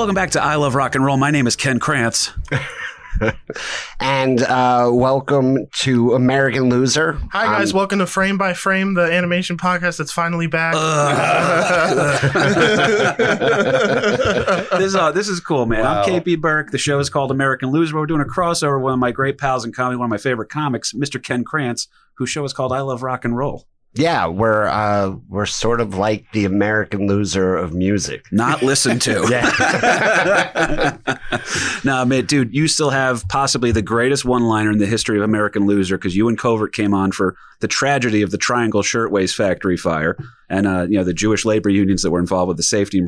Welcome back to I Love Rock and Roll. My name is Ken Krantz. and uh, welcome to American Loser. Hi guys, Um, welcome to Frame by Frame, the animation podcast that's finally back. this, uh, this is cool, man. Wow. I'm KP Burke. The show is called American Loser. We're doing a crossover with one of my great pals in comedy, one of my favorite comics, Mr. Ken Krantz, whose show is called I Love Rock and Roll. Yeah, we're uh, we're sort of like the American Loser of music. Not listened to. man, dude, you still have possibly the greatest one liner in the history of American Loser because you and Covert came on for the tragedy of the Triangle Shirtwaist Factory fire and uh, you know the Jewish labor unions that were involved with the safety.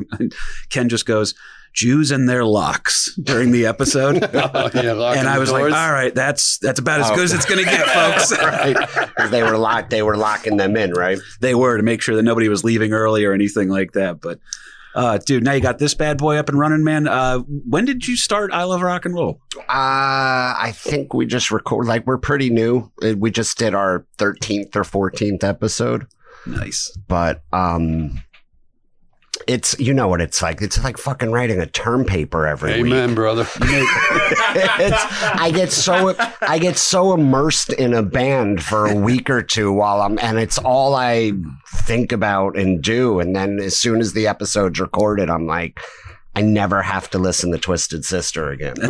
Ken just goes, Jews and their locks during the episode. Oh, yeah, and I was doors. like, all right, that's that's about as Oh. good as it's going to get, folks. right, they were locked. They were locking them in, right? they were to make sure that nobody was leaving early or anything like that. But, uh, dude, now you got this bad boy up and running, man. Uh, when did you start I Love Rock and Roll? Uh, I think we just record. Like we're pretty new. Uh, We just did our thirteenth or fourteenth episode, Nice. but um, it's you know what it's like. It's like fucking writing a term paper every week. Amen, brother. it's, I get so I get so immersed in a band for a week or two while I'm and it's all I think about and do and then as soon as the episode's recorded I'm like I never have to listen to Twisted Sister again.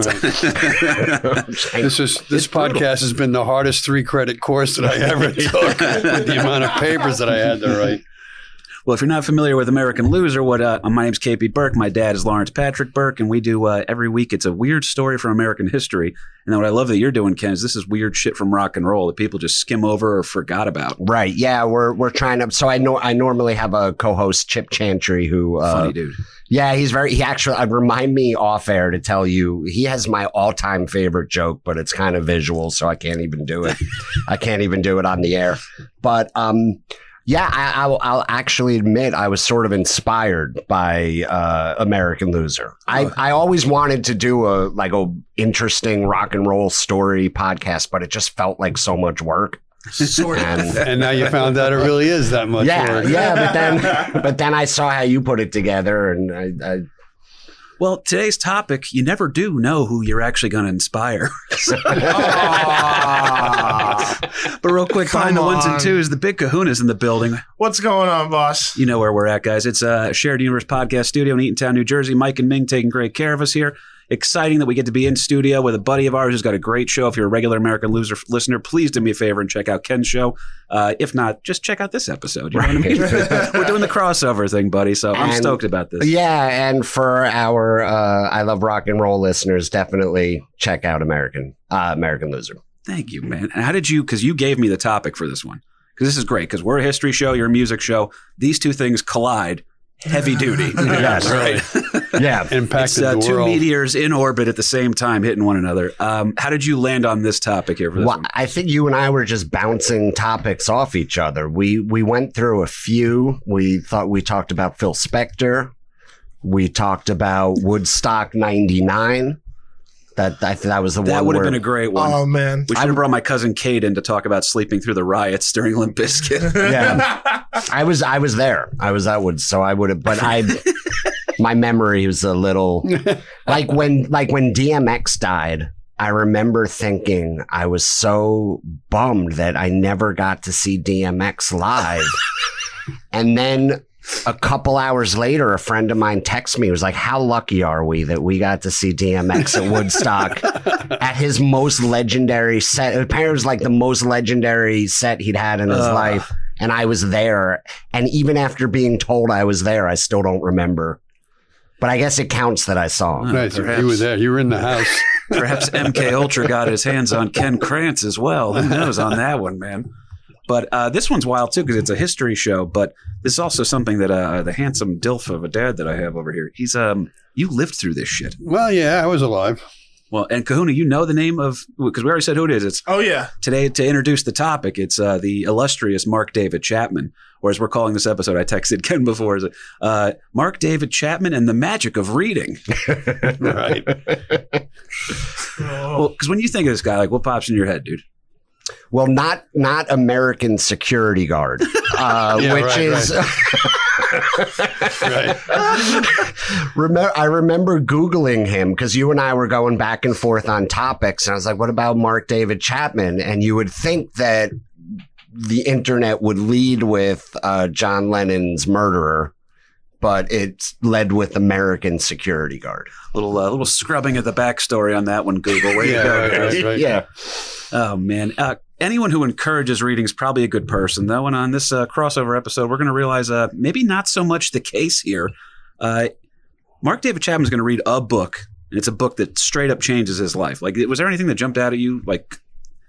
This is this podcast has been the hardest three credit course that I ever took with the amount of papers that I had to write. Well, if you're not familiar with American Loser, what uh, my name's KP Burke. My dad is Lawrence Patrick Burke, and we do uh, every week. It's a weird story from American history. And then what I love that you're doing, Ken, is this is weird shit from rock and roll that people just skim over or forgot about. Right. Yeah, we're we're trying to so I know I normally have a co-host Chip Chantry who uh Funny dude. Yeah, he's very. He actually uh, remind me off air to tell you he has my all time favorite joke, but it's kind of visual, so I can't even do it. I can't even do it on the air. But um, yeah, I, I'll, I'll actually admit I was sort of inspired by uh, American Loser. I I always wanted to do a like a interesting rock and roll story podcast, but it just felt like so much work. Sort of. And And now you found out it really is that much yeah, work. yeah, but then but then I saw how you put it together, and I, I Well, today's topic, you never do know who you're actually going to inspire. but real quick, behind the Come ones and twos, the big kahuna's in the building. What's going on, boss? You know where we're at, guys. It's a shared universe podcast studio in Eatontown, New Jersey. Mike and Ming taking great care of us here. Exciting that we get to be in studio with a buddy of ours who's got a great show. If you're a regular American Loser listener, please do me a favor and check out Ken's show. Uh, if not, just check out this episode. You know what I mean? We're doing the crossover thing, buddy. So I'm And- stoked about this. Yeah, and for our uh, I love rock and roll listeners, definitely check out American uh, American Loser. Thank you, man. And how did you? Because you gave me the topic for this one. Because this is great. Because we're a history show, you're a music show. These two things collide, heavy duty. Yes. right. Yeah, It's Impacted uh, the two world. meteors in orbit at the same time, hitting one another. Um, how did you land on this topic here for this well, one? I think you and I were just bouncing topics off each other. We we went through a few. We thought we talked about Phil Spector. We talked about Woodstock '99. That I think that was the That one. That would have been a great one. Oh man. we should have brought my cousin Kate in to talk about sleeping through the riots during Limp Bizkit. Yeah. I was I was there. I was at Woods, so I would have. But I, my memory was a little like when like when DMX died. I remember thinking I was so bummed that I never got to see DMX live, and then. A couple hours later, a friend of mine texts me. He was like, "How lucky are we that we got to see DMX at Woodstock at his most legendary set? Apparently, it was like the most legendary set he'd had in his Ugh. life." and I was there. And even after being told I was there, I still don't remember. But I guess it counts that I saw him. Nice. Perhaps. You were there. You were in the house. Perhaps MK Ultra got his hands on Ken Krantz as well. Who knows on that one, man? But uh, this one's wild too because it's a history show. But this is also something that uh, the handsome dilf of a dad that I have over here. He's um, you lived through this shit. Well, yeah, I was alive. Well, and Kahuna, you know the name of because we already said who it is. It's Oh yeah. today to introduce the topic. It's uh, the illustrious Mark David Chapman, or as we're calling this episode, I texted Ken before, is uh, Mark David Chapman and the magic of reading. Right. Oh. Well, because when you think of this guy, like what pops in your head, dude? Well, not not American security guard, uh, Yeah, which right, is. right. remember, I remember Googling him because you and I were going back and forth on topics, and I was like, "What about Mark David Chapman?" And you would think that the internet would lead with uh, John Lennon's murderer, but it led with American security guard. Little uh, little scrubbing of the backstory on that one, Google. Way Yeah, to go, right, right, right. Yeah, Oh man, uh, anyone who encourages reading is probably a good person, though. And on this uh, crossover episode, we're going to realize uh, maybe not so much the case here. Uh, Mark David Chapman is going to read a book, and it's a book that straight up changes his life. Like, was there anything that jumped out at you? Like,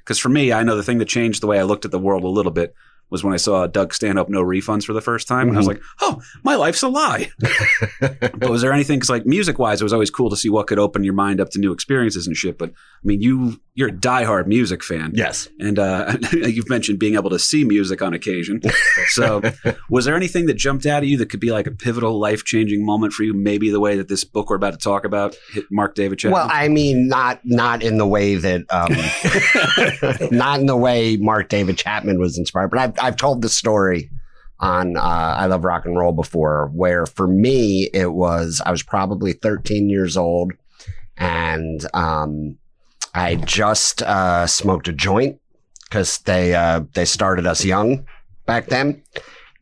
because for me, I know the thing that changed the way I looked at the world a little bit was when I saw Doug Stanhope no refunds for the first time, and I was like, "Oh, my life's a lie." but was there anything? Because like music wise, it was always cool to see what could open your mind up to new experiences and shit. But I mean, you you're a diehard music fan, yes. and uh, you've mentioned being able to see music on occasion. So, was there anything that jumped out at you that could be like a pivotal, life changing moment for you? Maybe the way that this book we're about to talk about hit Mark David Chapman. Well, I mean, not not in the way that, um, not in the way Mark David Chapman was inspired. But I've I've told the story on uh, I Love Rock and Roll before, where for me it was I was probably 13 years old, and um, I just uh, smoked a joint because they uh, they started us young back then.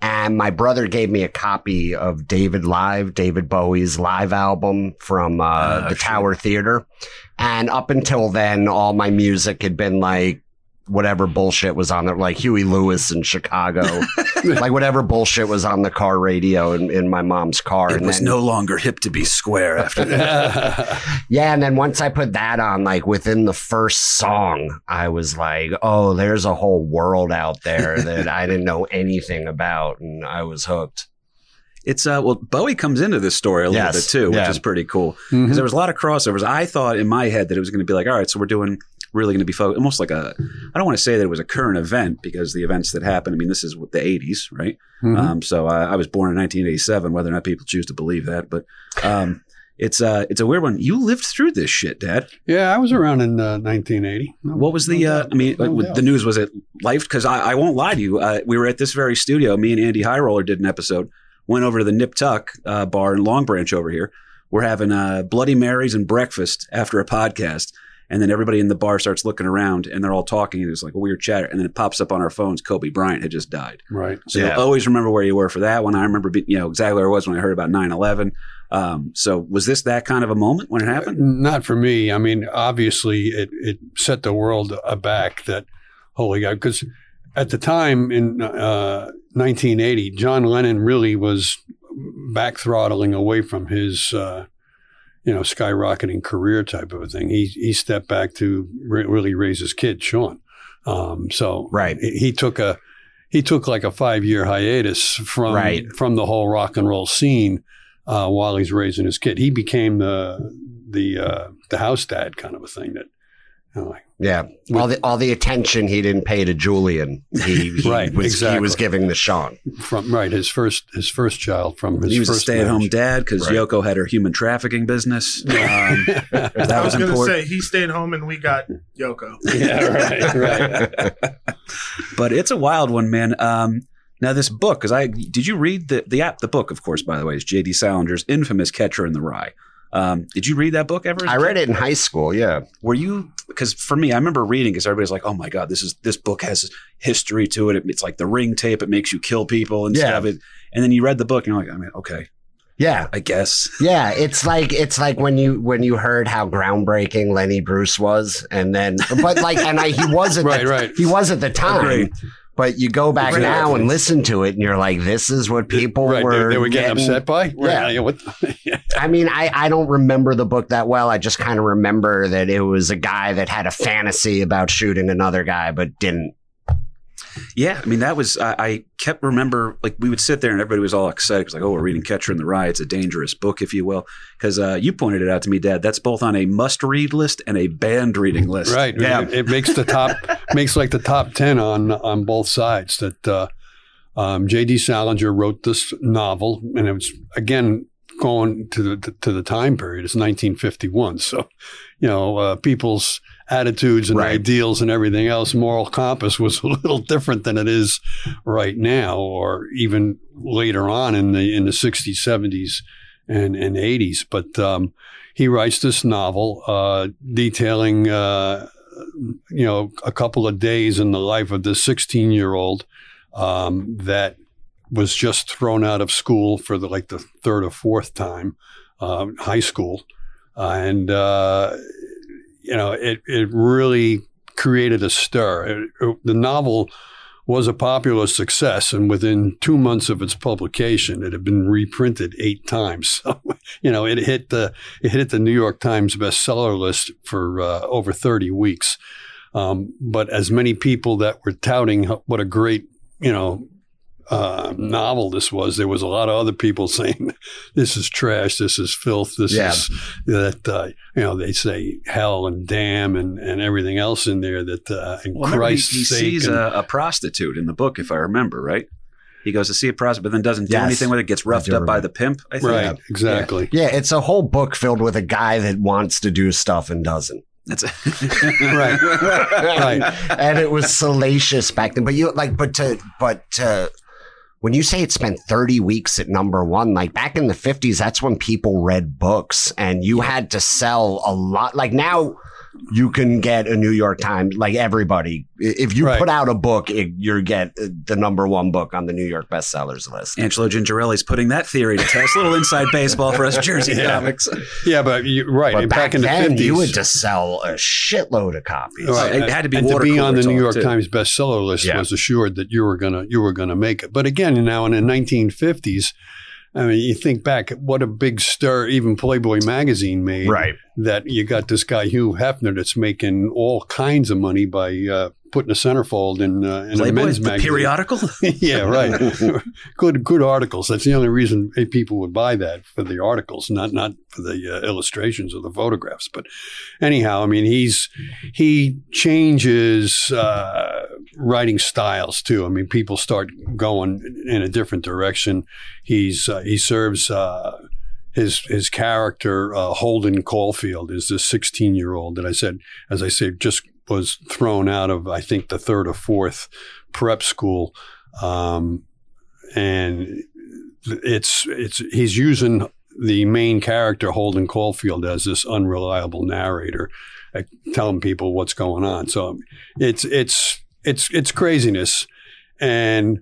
And my brother gave me a copy of David Live, David Bowie's live album from uh, Ah, the shit. Tower Theater. And up until then, all my music had been like whatever bullshit was on there, like Huey Lewis in Chicago, like whatever bullshit was on the car radio in, in my mom's car. it and was then, no longer hip to be square after that. yeah, and then once I put that on, like within the first song, I was like, "Oh, there's a whole world out there that I didn't know anything about," and I was hooked. It's uh well Bowie comes into this story a little Yes. bit too, which Yeah. is pretty cool because Mhm. there was a lot of crossovers. I thought in my head that it was going to be like, all right, so we're doing really going to be fo- almost like a. I don't want to say that it was a current event because the events that happened. I mean, this is the '80s, right? Mhm. Um, so uh, I was born in 1987. Whether or not people choose to believe that, but um, it's uh it's a weird one. You lived through this shit, Dad. yeah, I was around in uh, 1980. No- What was the? Uh. I mean, No like, the news was it life? Because I, I won't lie to you. Uh, we were at this very studio. Me and Andy Highroller did an episode. Went over to the Nip Tuck uh, bar in Long Branch over here. We're having uh, Bloody Marys and breakfast after a podcast. And then everybody in the bar starts looking around and they're all talking. And it's like a weird chatter. And then it pops up on our phones Kobe Bryant had just died. right. So Yeah. you'll always remember where you were for that one. I remember, be, you know, exactly where I was when I heard about 9 11. Um, so was this that kind of a moment when it happened? Not for me. I mean, obviously, it, it set the world aback that, holy God, because at the time in uh, 1980, John Lennon really was back throttling away from his, uh, you know, skyrocketing career type of a thing. He, he stepped back to re- really raise his kid, Sean. Um, so Right. he, he took a, he took like a five year hiatus from, Right. from the whole rock and roll scene uh, while he's raising his kid. He became the the uh, the house dad kind of a thing. That like, Yeah, all the all the attention he didn't pay to Julian, he, he Right, was he exactly. was giving to Sean. from right his first his first child from his he was a stay-at-home dad because Right. Yoko had her human trafficking business. Um, that I was was going to important. say he stayed home and we got Yoko. yeah, right, right. but it's a wild one, man. Um, now this book, because I did you read the the app? The book, of course, by the way, is J.D. Salinger's infamous Catcher in the Rye. Um, did you read that book ever? I read it in high school. Yeah, Were you? Because for me, I remember reading because everybody's like, "Oh my god, this is this book has history to it. It's like the ring tape. It makes you kill people and Yeah. stuff." It, and then you read the book, and you're like, "I mean, okay, yeah, I guess." yeah. It's like it's like when you when you heard how groundbreaking Lenny Bruce was, and then but like and I he was at Right, the, right. he was at the time. Agreed. But you go back Right. now and listen to it, and you're like, "This is what people right. were." They, they were getting, upset by. Yeah. Right, what, yeah. I mean, I, I don't remember the book that well. I just kind of remember that it was a guy that had a fantasy about shooting another guy, but didn't. Yeah, I mean that was I, I kept remember like we would sit there and everybody was all excited because like oh we're reading Catcher in the Rye it's a dangerous book if you will because uh, you pointed it out to me Dad that's both on a must read list and a banned reading list Right. Yeah. It, it makes the top makes like the top ten on on both sides. That uh, um, J.D. Salinger wrote this novel, and it was again going to the to the time period. It's 1951, so you know uh, people's attitudes and Right. ideals and everything else, moral compass was a little different than it is right now, or even later on in the in the 60s, 70s, and and 80s. But um, he writes this novel uh, detailing. Uh, you know, a couple of days in the life of this 16 year old um, that was just thrown out of school for the like the third or fourth time, um, high school, uh, and uh, you know it it really created a stir. It- it- the novel was a popular success, and within two months of its publication, it had been reprinted eight times. So you know it hit the it hit the New York Times bestseller list for uh, over thirty weeks. Um, but as many people that were touting what a great you know uh, novel this was. There was a lot of other people saying, "This is trash. This is filth. This Yeah. is that." Uh, you know, they say hell and damn and, and everything else in there. That uh, in Well, remember, he, he sake, sees and- a, a prostitute in the book, if I remember right. He goes to see a prostitute, but then doesn't do Yes. anything with it. Gets roughed do up by the pimp. I think. right, exactly. Yeah, it's a whole book filled with a guy that wants to do stuff and doesn't. That's Right. Right. and it was salacious back then. But you like, but to, but to, when you say it spent 30 weeks at number one, like back in the 50s, that's when people read books and you had to sell a lot. Like now, you can get a New York Times, like everybody. If you Right. put out a book, it, you get uh, the number one book on the New York bestsellers list. Angelo Gingerelli's putting that theory to test. A little inside baseball for us Jersey Yeah. comics. Yeah, but you're right. But back, back, in the then, 50s, you had to sell a shitload of copies. Right. It had to be and to be on the New York too. Times bestseller list Yeah. was assured that you were gonna you were gonna make it. But again, now in the 1950s, I mean, you think back, what a big stir even Playboy magazine made. Right. That you got this guy Hugh Hefner that's making all kinds of money by uh, putting a centerfold in uh, in a men's the magazine. periodical. yeah, right. good, good articles. That's the only reason people would buy that for the articles, not not for the uh, illustrations or the photographs. But anyhow, I mean, he's he changes uh, writing styles too. I mean, people start going in a different direction. He's uh, he serves. Uh, his his character uh, Holden Caulfield is this 16 year old that I said, as I said, just was thrown out of I think the third or fourth prep school, um, and it's it's he's using the main character Holden Caulfield as this unreliable narrator, uh, telling people what's going on. So it's it's it's it's craziness, and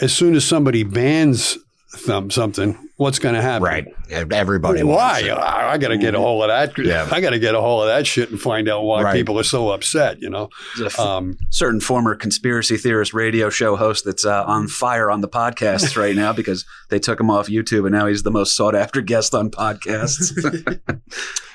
as soon as somebody bans thumb something, what's going to happen? Right. Everybody why? wants it. I, I got to get a hold of that. Yeah. I got to get a hold of that shit and find out why Right. people are so upset. You know, There's a f- um, certain former conspiracy theorist radio show host that's uh, on fire on the podcasts right now because they took him off YouTube and now he's the most sought after guest on podcasts.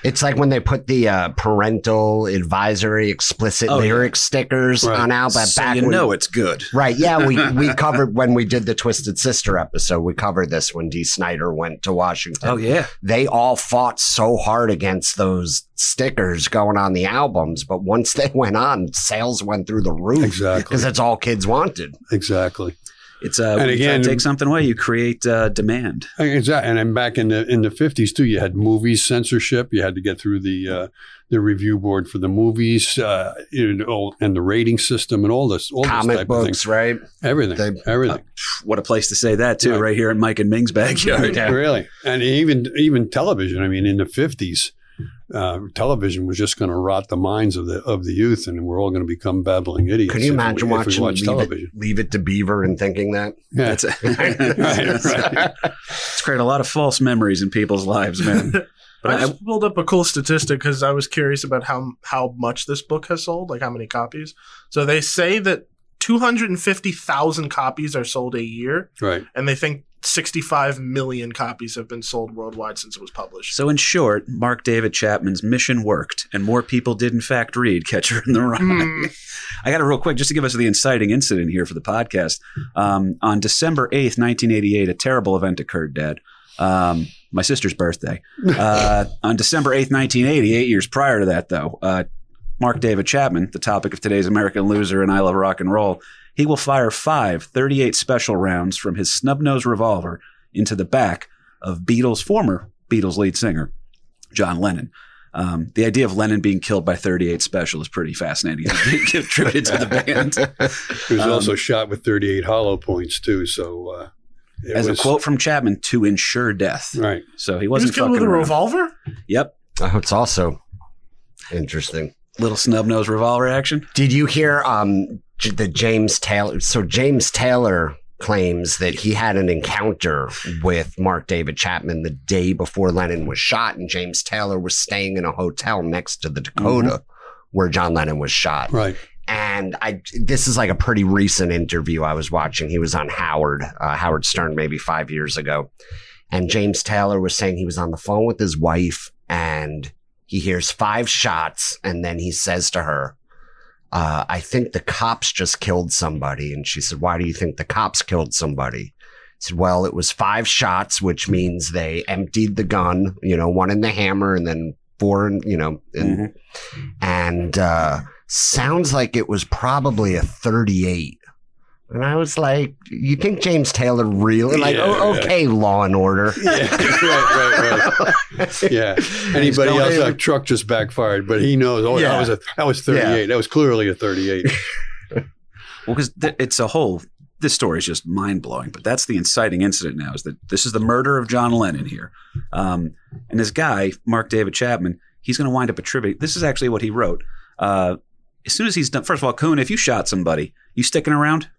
It's like when they put the uh, parental advisory explicit Oh, yeah. lyric stickers Right. on album. so back you when- know it's good. Right. Yeah. We, we covered when we did the Twisted Sister episode, we covered this when Dee Snider went to Washington. Oh yeah, They all fought so hard against those stickers going on the albums. But once they went on, sales went through the roof exactly, because that's all kids wanted. exactly. It's uh, And when you try to again- take something away, you create uh, demand. Exactly. And then back in the in the fifties too, you had movies censorship. You had to get through the uh, the review board for the movies, uh, you know, and the rating system and all this, all this Comic type of books, right? Everything, They- everything. What a place to say that too, Right. right, here in Mike and Ming's backyard. Really, and even even television. I mean, in the fifties, uh, television was just going to rot the minds of the of the youth, and we're all going to become babbling idiots. Can you imagine we watching watch leave television? it, leave it to Beaver and thinking that? Yeah. That's right, right. It's created a lot of false memories in people's lives, man. But I I, pulled up a cool statistic because I was curious about how how much this book has sold, like how many copies. So they say that 250,000 copies are sold a year, right. and they think 65 million copies have been sold worldwide since it was published. so in short, Mark David Chapman's mission worked, and more people did in fact read Catcher in the Rye. Hmm. I got it real quick just to give us the inciting incident here for the podcast. Um, on December 8th, 1988, a terrible event occurred, Dad. Um, my sister's birthday. Uh, on December 8th, 1980, eight years prior to that, though, uh, Mark David Chapman, the topic of today's American Loser and I Love Rock and Roll, he will fire five 38 special rounds from his snub nose revolver into the back of Beatles former Beatles lead singer John Lennon. Um, the idea of Lennon being killed by 38 Special is pretty fascinating. Give tribute to the band. He was Um, also shot with 38 hollow points too. So uh, it As was, a quote from Chapman, to ensure death. right. So he He was wasn't killed with a around. revolver. Yep, Oh, it's also interesting. little snub nose revolver action. Did you hear um J- the James Taylor? So James Taylor claims that he had an encounter with Mark David Chapman the day before Lennon was shot, and James Taylor was staying in a hotel next to the Dakota where John Lennon was shot. Right. And I, this is like a pretty recent interview I was watching. He was on Howard, uh, Howard Stern, maybe five years ago. And James Taylor was saying he was on the phone with his wife and he hears five shots. And then he says to her, uh, I think the cops just killed somebody. And she said, Why do you think the cops killed somebody? He said, Well, it was five shots, which means they emptied the gun, you know, one in the hammer and then four, in, you know, in, and uh, sounds like it was probably a 38. And I was like, you think James Taylor really? Like, Yeah, oh, yeah. okay, Law and Order. Yeah. right. Right. Right. Yeah. Anybody else? That truck just backfired, but he knows. Oh, Yeah. that was a that was 38. That was clearly a 38. Well, because th- it's a whole. This story is just mind blowing, but that's the inciting incident now. Is that this is the murder of John Lennon here, um, and this guy Mark David Chapman, he's going to wind up a tribute. This is actually what he wrote. Uh, as soon as he's done, first of all, Coon, if you shot somebody, you sticking around?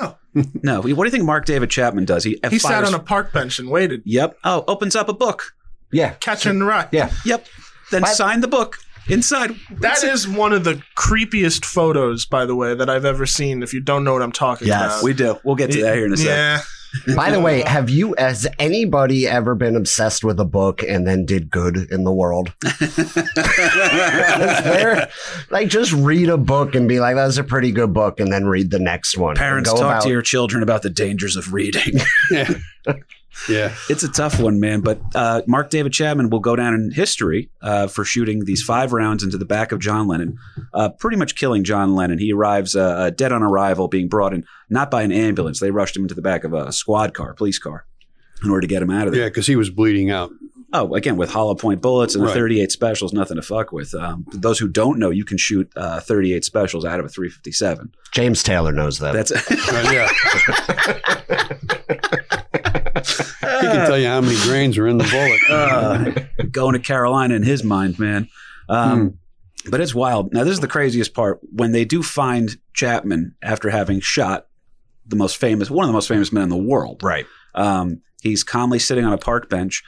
No. Oh. no. What do you think Mark David Chapman does? He, He sat on a park bench and waited, Yep. Oh, opens up a book. Yeah. Catcher in the Rye. Yeah. Yep. Then What? sign the book inside. That is one of the creepiest photos, by the way, that I've ever seen. If you don't know what I'm talking Yes. about, We do. We'll get to that here in a second. Yeah. By the way, have you, has anybody ever been obsessed with a book and then did good in the world? There, like, just read a book and be like, that's a pretty good book, and then read the next one. Parents, Go talk about- to your children about the dangers of reading. yeah. Yeah. It's a tough one, man. But uh, Mark David Chapman will go down in history uh, for shooting these five rounds into the back of John Lennon, uh, pretty much killing John Lennon. He arrives uh, uh, dead on arrival, being brought in not by an ambulance. They rushed him into the back of a squad car, police car, in order to get him out of there. Yeah, because he was bleeding out. Oh, again, with hollow point bullets and the Right. 38 specials, nothing to fuck with. Um, those who don't know, you can shoot uh, 38 specials out of a 357. James Taylor knows that. That's Uh, yeah. he can tell you how many grains are in the bullet. uh, going to Carolina in his mind, man. Um, But it's wild. Now, this is the craziest part. When they do find Chapman after having shot the most famous, one of the most famous men in the world, right. um, he's calmly sitting on a park bench.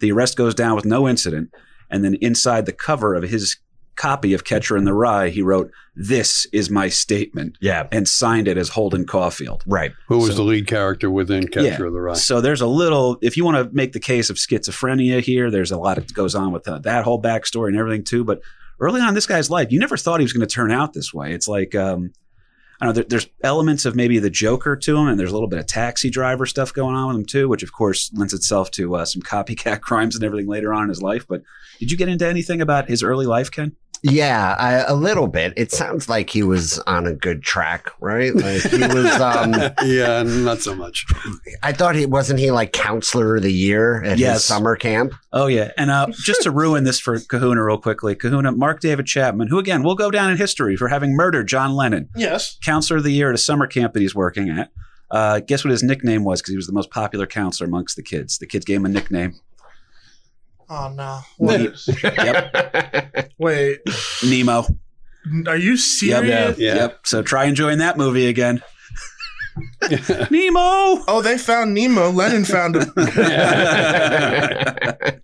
The arrest goes down with no incident. And then inside the cover of his copy of Catcher in the Rye, he wrote, This is my statement, Yeah. and signed it as Holden Caulfield. Right. Who was So- the lead character within Catcher Yeah. of the Rye? So there's a little, if you want to make the case of schizophrenia here, there's a lot that goes on with uh, that whole backstory and everything too. But early on in this guy's life, you never thought he was going to turn out this way. It's like, um, I know, there, there's elements of maybe the Joker to him, and there's a little bit of taxi driver stuff going on with him too, which of course lends itself to uh, some copycat crimes and everything later on in his life. But did you get into anything about his early life, Ken? Yeah, I, a little bit. It sounds like he was on a good track, right? Like he was. Um, yeah, not so much. I thought he wasn't he like counselor of the year at Yes. his summer camp. Oh yeah, and uh, just to ruin this for Kahuna real quickly, Kahuna, Mark David Chapman, who again will go down in history for having murdered John Lennon. Yes. counselor of the year at a summer camp that he's working at. Uh, guess what his nickname was? Because he was the most popular counselor amongst the kids. The kids gave him a nickname. Oh no. What is- Yep, Wait. Nemo. Are you serious? Yeah. Yep. So try enjoying that movie again. Nemo. Oh, they found Nemo. Lennon found him.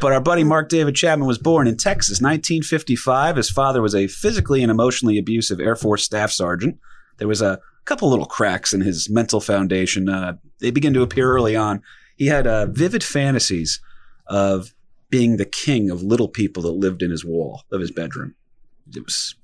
But our buddy Mark David Chapman was born in Texas, 1955. His father was a physically and emotionally abusive Air Force staff sergeant. There was a couple little cracks in his mental foundation. Uh, they begin to appear early on. He had uh, vivid fantasies of being the king of little people that lived in his wall of his bedroom. It was,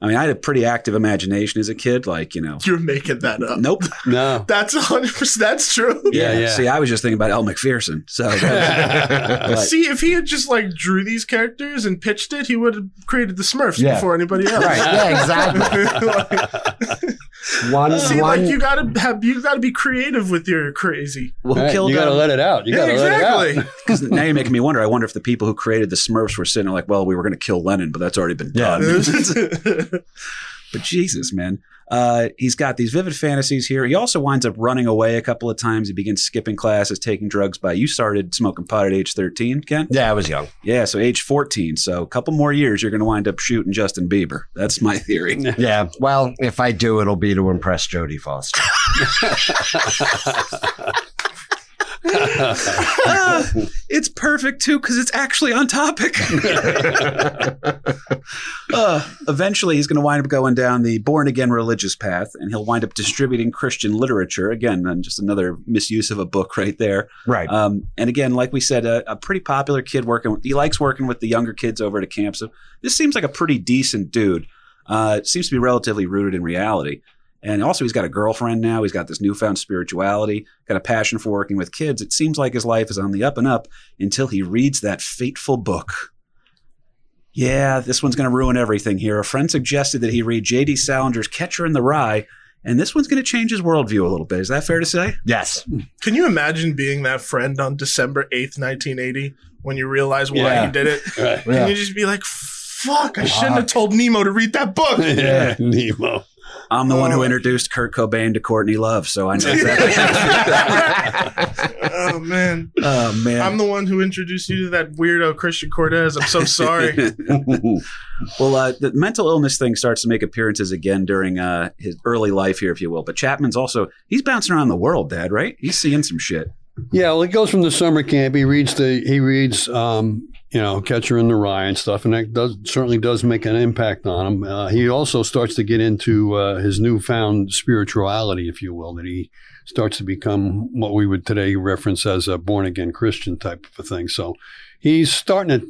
I mean, I had a pretty active imagination as a kid. Like, you know, You're making that up. nope. No. That's 100%. That's true. Yeah, yeah. See, I was just thinking about Elle Macpherson. So, was- But- See, if he had just like drew these characters and pitched it, he would have created the Smurfs Yeah. before anybody else. Right. Yeah. Exactly. One, See, one, like you gotta have you gotta be creative with your crazy. Well, who Right, killed you got to um, let it out. You got to yeah, let exactly. it out. Because now you're making me wonder. I wonder if the people who created the Smurfs were sitting there like, well, we were going to kill Lennon, but that's already been Yeah. done. but Jesus, man. Uh, he's got these vivid fantasies here. He also winds up running away a couple of times. He begins skipping classes, taking drugs by. You started smoking pot at age 13, Ken? yeah, I was young. Yeah, so age 14. So a couple more years, you're going to wind up shooting Justin Bieber. That's my theory. Yeah. Well, if I do, it'll be to impress Jodie Foster. Ah, it's perfect too because it's actually on topic. uh, eventually, he's going to wind up going down the born again religious path, and he'll wind up distributing Christian literature again. And just another misuse of a book right there. Right. Um, and again, like we said, a, a pretty popular kid working. He likes working with the younger kids over at a camp. So this seems like a pretty decent dude. Uh, seems to be relatively rooted in reality. And also, he's got a girlfriend now. He's got this newfound spirituality, got a passion for working with kids. It seems like his life is on the up and up until he reads that fateful book. Yeah, this one's going to ruin everything here. A friend suggested that he read J.D. Salinger's Catcher in the Rye, and this one's going to change his worldview a little bit. Is that fair to say? yes. Can you imagine being that friend on December eighth, nineteen eighty, when you realize why Yeah. you did it? Right. Can you just be like, "Fuck! I shouldn't have told Nemo to read that book." Yeah, Nemo. I'm the one who Oh. introduced Kurt Cobain to Courtney Love, so I know exactly. oh man, oh man, I'm the one who introduced you to that weirdo Christian Cortez. I'm so sorry. well, uh, the mental illness thing starts to make appearances again during uh, his early life here, if you will. But Chapman's also he's bouncing around the world, Dad. Right? He's seeing some shit. Yeah, well, he goes from the summer camp. He reads the he reads um, you know Catcher in the Rye and stuff, and that does certainly does make an impact on him. Uh, he also starts to get into uh, his newfound spirituality, if you will, that he starts to become what we would today reference as a born again Christian type of a thing. So he's starting to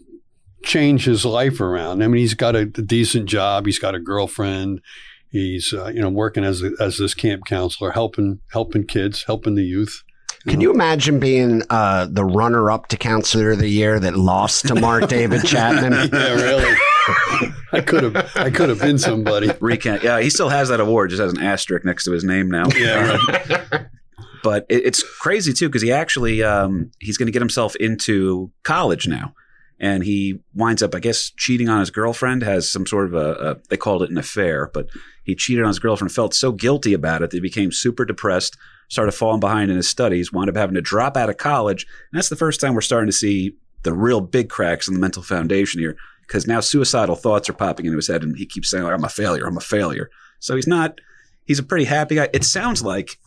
change his life around. I mean, he's got a, a decent job. He's got a girlfriend. He's uh, you know working as a, as this camp counselor, helping helping kids, helping the youth. Can you imagine being uh, the runner up to counselor of the year that lost to Mark David Chapman? Yeah, really. I could have I could have been somebody. Recant. Yeah, he still has that award, just has an asterisk next to his name now. Yeah, right. but it, it's crazy too because he actually um, he's going to get himself into college now and he winds up i guess cheating on his girlfriend has some sort of a, a they called it an affair but he cheated on his girlfriend felt so guilty about it that he became super depressed started falling behind in his studies wound up having to drop out of college and that's the first time we're starting to see the real big cracks in the mental foundation here because now suicidal thoughts are popping into his head and he keeps saying like, i'm a failure i'm a failure so he's not he's a pretty happy guy it sounds like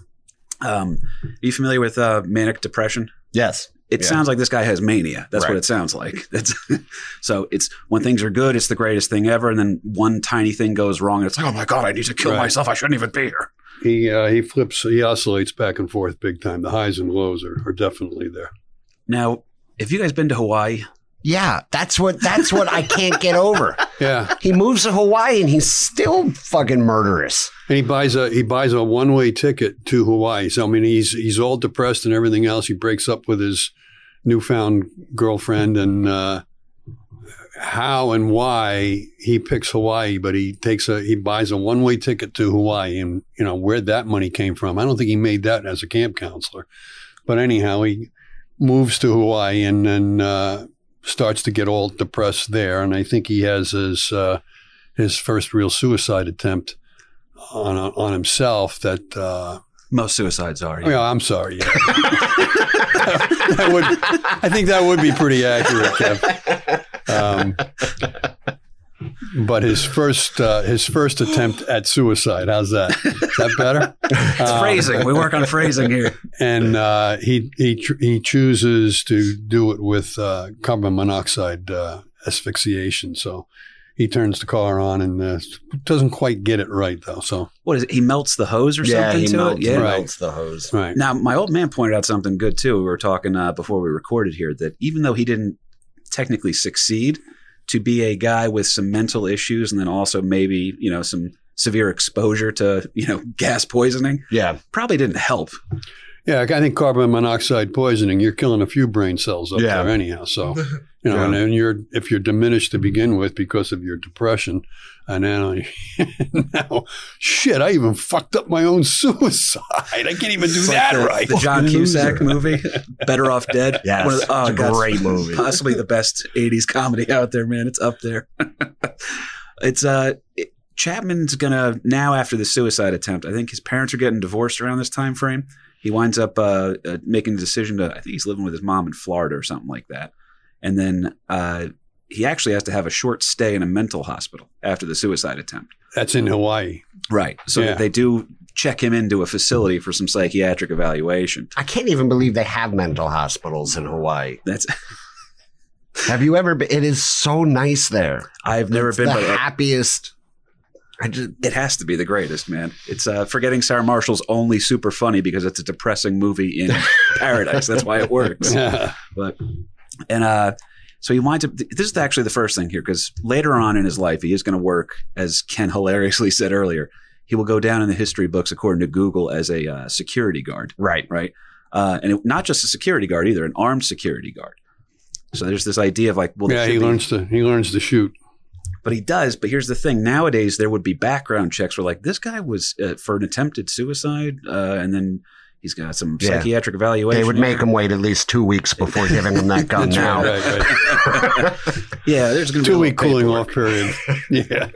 um, are you familiar with uh, manic depression? yes. It Yeah. sounds like this guy has mania. That's what it sounds like. That's so. It's when things are good, it's the greatest thing ever, and then one tiny thing goes wrong, and it's like, oh my god, I need to kill Right. myself. I shouldn't even be here. He uh, he flips he oscillates back and forth big time. The highs and lows are, are definitely there. Now, have you guys been to Hawaii? Yeah, that's what that's what I can't get over. Yeah, He moves to Hawaii and he's still fucking murderous. and he buys a he buys a one way ticket to Hawaii. So I mean he's he's all depressed and everything else. He breaks up with his newfound girlfriend and uh, how and why he picks Hawaii, but he takes a he buys a one way ticket to Hawaii, and you know where that money came from. I don't think he made that as a camp counselor, but anyhow, he moves to Hawaii and then uh, starts to get all depressed there, and I think he has his uh, his first real suicide attempt on on himself. That uh, Most suicides are. oh, yeah, I'm sorry. Yeah. that would, I think that would be pretty accurate, Kev. Um, but his first uh, his first attempt at suicide. How's that? Is that better? It's Um, phrasing. We work on phrasing here. and uh, he he tr- he chooses to do it with uh, carbon monoxide uh, asphyxiation. So he turns the car on and uh, doesn't quite get it right though. So What is it? He melts the hose or yeah, something to melts, it. Yeah. he Right. melts the hose. right, Now, my old man pointed out something good too. We were talking uh, before we recorded here that even though he didn't technically succeed, to be a guy with some mental issues and then also maybe you know some severe exposure to you know gas poisoning Yeah. probably didn't help. Yeah, I think carbon monoxide poisoning, you're killing a few brain cells up Yeah. there anyhow. So, you know, Yeah. and then you're, if you're diminished to begin with because of your depression, and then now, shit, I even fucked up my own suicide. I can't even do It's like that the, right. The John Cusack movie, Better Off Dead. Yes, One of the- oh, it's a God, great movie. Possibly the best '80s comedy out there, man. It's up there. it's uh, it- Chapman's gonna now after the suicide attempt. I think his parents are getting divorced around this time frame. He winds up uh, uh, making a decision to. I think he's living with his mom in Florida or something like that. And then uh, he actually has to have a short stay in a mental hospital after the suicide attempt. That's in Hawaii. Right. So Yeah. they do check him into a facility for some psychiatric evaluation. I can't even believe they have mental hospitals in Hawaii. That's Have you ever been? It is so nice there. I've never It's been, the but uh, happiest. I just it has to be the greatest, man. It's uh, forgetting Sarah Marshall's only super funny because it's a depressing movie in paradise. That's why it works. Yeah. But and uh, so he winds up. This is actually the first thing here because later on in his life he is going to work, as Ken hilariously said earlier. He will go down in the history books, according to Google, as a uh, security guard. right. right? Uh, and it, not just a security guard either, an armed security guard. So there's this idea of like, well, yeah, he be- learns to he learns to shoot. But he does. But here's the thing: nowadays there would be background checks where like this guy was uh, for an attempted suicide, uh, and then he's got some Yeah. psychiatric evaluation. They would make him wait at least two weeks before giving him that gun. That's now, right, right, right. yeah, there's going to be Two week cooling off period. Yeah.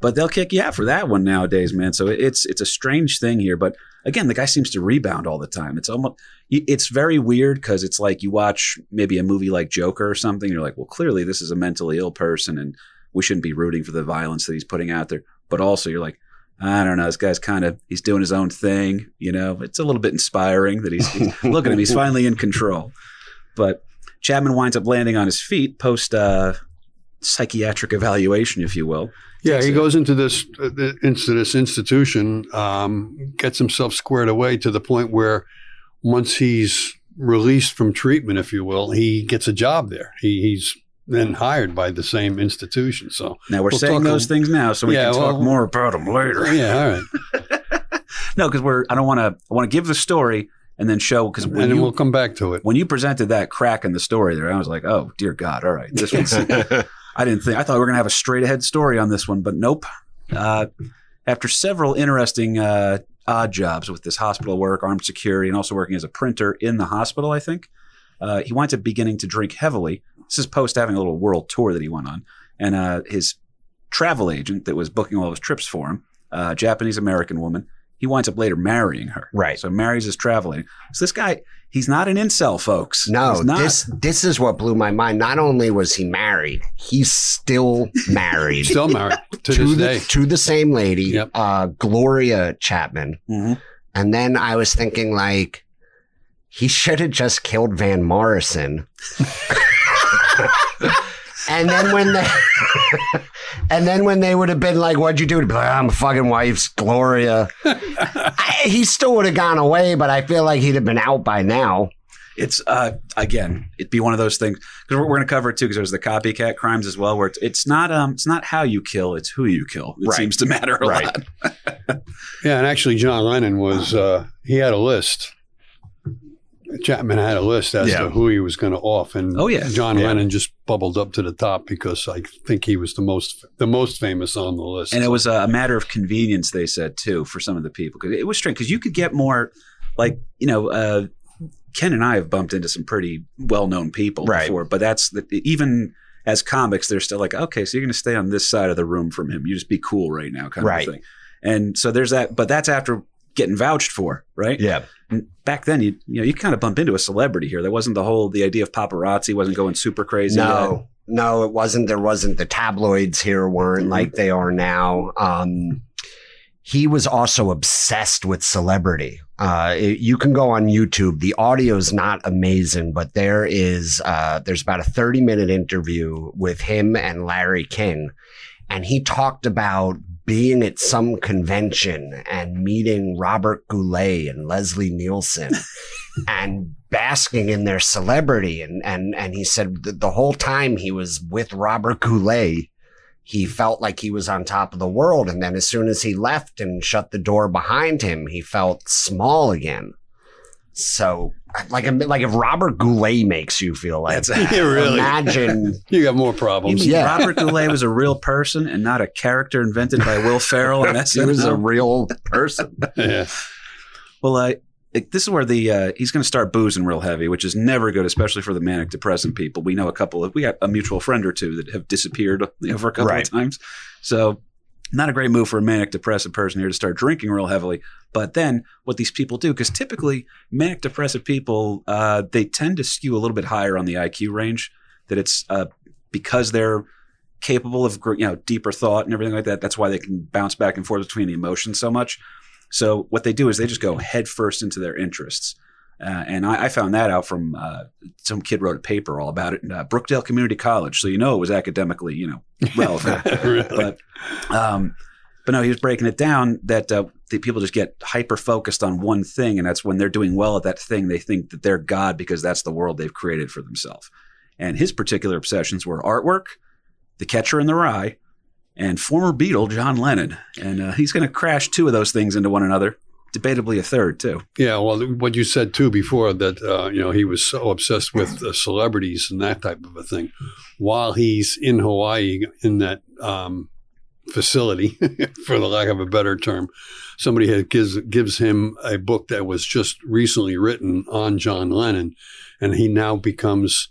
but they'll kick you out for that one nowadays, man. So it's it's a strange thing here, but again, the guy seems to rebound all the time. It's almost it's very weird because it's like you watch maybe a movie like Joker or something. You're like, well, clearly this is a mentally ill person, and we shouldn't be rooting for the violence that he's putting out there. But also, you're like, I don't know, this guy's kind of he's doing his own thing. You know, it's a little bit inspiring that he's, he's look at him, he's finally in control. But Chapman winds up landing on his feet post uh, psychiatric evaluation, if you will. Yeah, he it. goes into this uh, into this institution, um, gets himself squared away to the point where once he's released from treatment, if you will, he gets a job there. He, he's then hired by the same institution. So Now we're We'll saying those a- things now, so we Yeah, can talk well- more about them later. yeah, all right, No, because we're I don't want to I want to give the story and then show because and then you we'll come back to it. when you presented that crack in the story there, I was like, oh dear God, all right, this one's I didn't think I thought we were gonna have a straight ahead story on this one, but nope. Uh, after several interesting uh, odd jobs with this hospital work, armed security, and also working as a printer in the hospital, I think uh, he winds up beginning to drink heavily. This is post having a little world tour that he went on, and uh, his travel agent that was booking all of his trips for him, uh, Japanese American woman. He winds up later marrying her. Right. So marries his travel agent. So this guy, he's not an incel, folks. No, He's not. this this is what blew my mind. Not only was he married, he's still married Still married to, to this the day. to the same lady, Yep. uh, Gloria Chapman. Mhm. And then I was thinking, like, he should have just killed Van Morrison. and then when they, and then when they would have been like, "What'd you do?" To be like, "I'm a fucking wife's Gloria." I, he still would have gone away, but I feel like he'd have been out by now. It's uh again, it'd be one of those things because we're, we're going to cover it too because there's the copycat crimes as well, where it's, it's not um it's not how you kill, it's who you kill. It Right. seems to matter a Right. lot. Yeah, and actually, John Lennon was uh, he had a list. Chapman had a list as Yeah. to who he was going to off, and Oh, yeah. John Yeah. Lennon just bubbled up to the top because I think he was the most the most famous on the list. And it was a matter of convenience, they said too, for some of the people because it was strange because you could get more, like you know, uh, Ken and I have bumped into some pretty well-known people Right. before, but that's the, even as comics, they're still like, okay, so you're going to stay on this side of the room from him. You just be cool right now, kind Right. of thing. And so there's that, but that's after getting vouched for, right? Yeah. And back then, you you know, you kind of bump into a celebrity here. There wasn't the whole the idea of paparazzi wasn't going super crazy. yet. No, no, it wasn't. There wasn't. The tabloids here weren't Mhm. like they are now. Um, he was also obsessed with celebrity. Uh, it- you can go on YouTube. The audio is not amazing, but there is uh, there's about a 30 minute interview with him and Larry King, and he talked about being at some convention and meeting Robert Goulet and Leslie Nielsen and basking in their celebrity. And, and, and he said that the whole time he was with Robert Goulet, he felt like he was on top of the world. And then as soon as he left and shut the door behind him, he felt small again. so like like if Robert Goulet makes you feel like That's that, Yeah, really. imagine You got more problems. Yeah. Robert Goulet was a real person and not a character invented by Will Ferrell and he was a real person. Yeah. Well, uh, this is where the uh, he's going to start boozing real heavy, which is never good, especially for the manic depressant people. We know a couple of we got a mutual friend or two that have disappeared you know, for a couple Right. of times, so not a great move for a manic depressive person here to start drinking real heavily. But then what these people do, because typically manic depressive people uh, they tend to skew a little bit higher on the IQ range. That it's uh, because they're capable of you know deeper thought and everything like that. That's why they can bounce back and forth between the emotions so much. So what they do is they just go headfirst into their interests. Uh, and I, I found that out from uh, some kid wrote a paper all about it in uh, Brookdale Community College. So you know it was academically, you know, relevant. really. but um, but no, he was breaking it down that uh, the people just get hyper focused on one thing, and that's when they're doing well at that thing, they think that they're God because that's the world they've created for themselves. And his particular obsessions were artwork, The Catcher in the Rye, and former Beatle John Lennon. And uh, he's going to crash two of those things into one another. Debatably a third too. Yeah, well, what you said too before that uh, you know he was so obsessed with uh, celebrities and that type of a thing, while he's in Hawaii in that um, facility, for the lack of a better term, somebody had gives gives him a book that was just recently written on John Lennon, and he now becomes.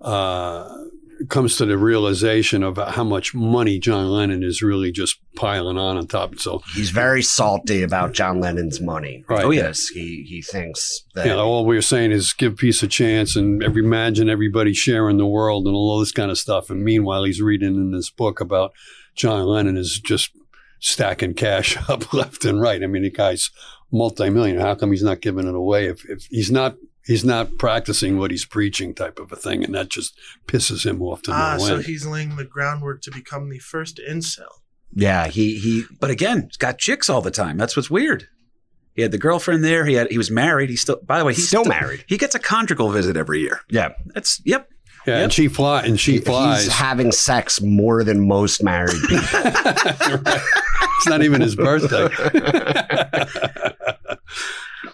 Uh, comes to the realization of how much money John Lennon is really just piling on on top. So He's very salty about John Lennon's money. Right. Oh. Yes, he he thinks that Yeah, all we are saying is give peace a chance and every, imagine everybody sharing the world and all this kind of stuff. And meanwhile, he's reading in this book about John Lennon is just stacking cash up left and right. I mean, the guy's multimillionaire. How come he's not giving it away? If, if he's not, he's not practicing what he's preaching type of a thing. And that just pisses him off to Ah, no so end. he's laying the groundwork to become the first incel. yeah, he he But again, he's got chicks all the time. That's what's weird. He had the girlfriend there. He had he was married. He's still. By the way, he's he's still married. He gets a conjugal visit every year. Yeah, That's yep. yeah. Yep. And she fly and she flies. he's having sex more than most married people. it's not even his birthday.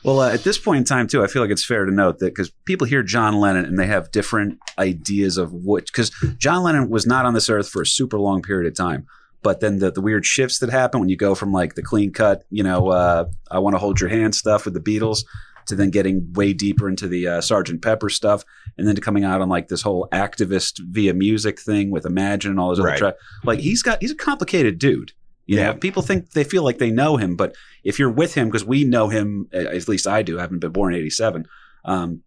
Well, uh, at this point in time, too, I feel like it's fair to note that because people hear John Lennon and they have different ideas of what, because John Lennon was not on this earth for a super long period of time. But then the, the weird shifts that happen when you go from like the clean cut, you know, uh, I want to hold your hand stuff with the Beatles to then getting way deeper into the uh, Sergeant Pepper stuff, and then to coming out on like this whole activist via music thing with Imagine and all those Right. other tracks. Like he's got he's a complicated dude. You Yeah. know, people think they feel like they know him, but if you're with him, because we know him, at least I do, I haven't been born in '87. Um,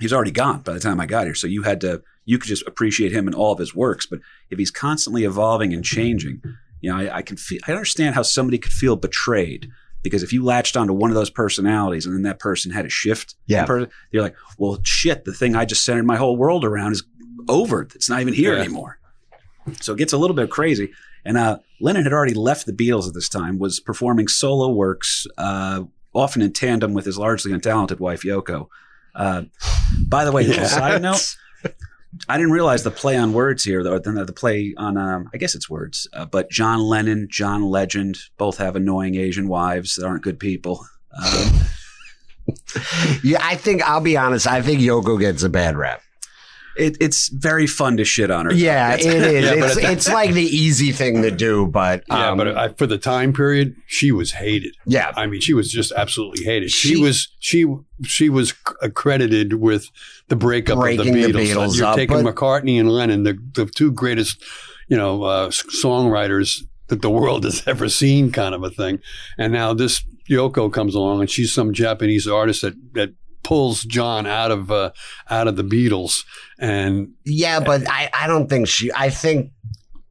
he was already gone by the time I got here, so you had to you could just appreciate him and all of his works. But if he's constantly evolving and changing, you know, I, I can feel, I understand how somebody could feel betrayed because if you latched onto one of those personalities and then that person had a shift, Yeah. person- you're like, well, shit, the thing I just centered my whole world around is over. It's not even here Yeah. anymore. So it gets a little bit crazy. And uh, Lennon had already left the Beatles at this time, was performing solo works, uh, often in tandem with his largely untalented wife Yoko. Uh, by the way, little side note, I didn't realize the play on words here, though. The, the play on, um, I guess it's words, uh, but John Lennon, John Legend, both have annoying Asian wives that aren't good people. Um, yeah, I think I'll be honest. I think Yoko gets a bad rap. It, it's very fun to shit on her. Yeah, That's- it is. Yeah, it's, it's like the easy thing to do, but Yeah, um, but I, for the time period, she was hated. yeah, I mean, she was just absolutely hated. She, She- was she she was accredited with the breakup of the the Beatles. Beatles You're up, taking but- McCartney and Lennon, the the two greatest, you know, uh, songwriters that the world has ever seen, kind of a thing. And now this Yoko comes along, and she's some Japanese artist that that pulls John out of uh, out of the Beatles, and yeah, but I, I don't think she. I think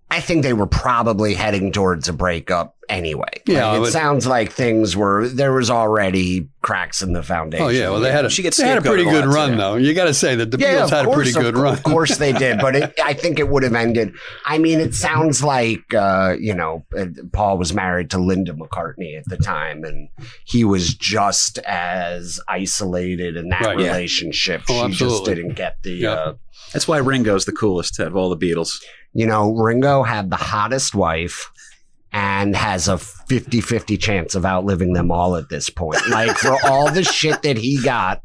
I think they were probably heading towards a breakup anyway. Yeah, Like, it but- sounds like things were there was already cracks in the foundation. oh yeah, well they had a She gets they had a pretty good run too. though. You got to say that the Yeah, Beatles of had a pretty good cour- run. Of course they did, but it, I think it would have ended. I mean, it sounds like uh, you know uh, Paul was married to Linda McCartney at the time, and he was just as isolated in that Right, yeah. relationship. Oh, she just didn't get the. Yeah. Uh, That's why Ringo's the coolest out of all the Beatles. you know, Ringo had the hottest wife and has a 50 50 chance of outliving them all at this point. Like, for all the shit that he got,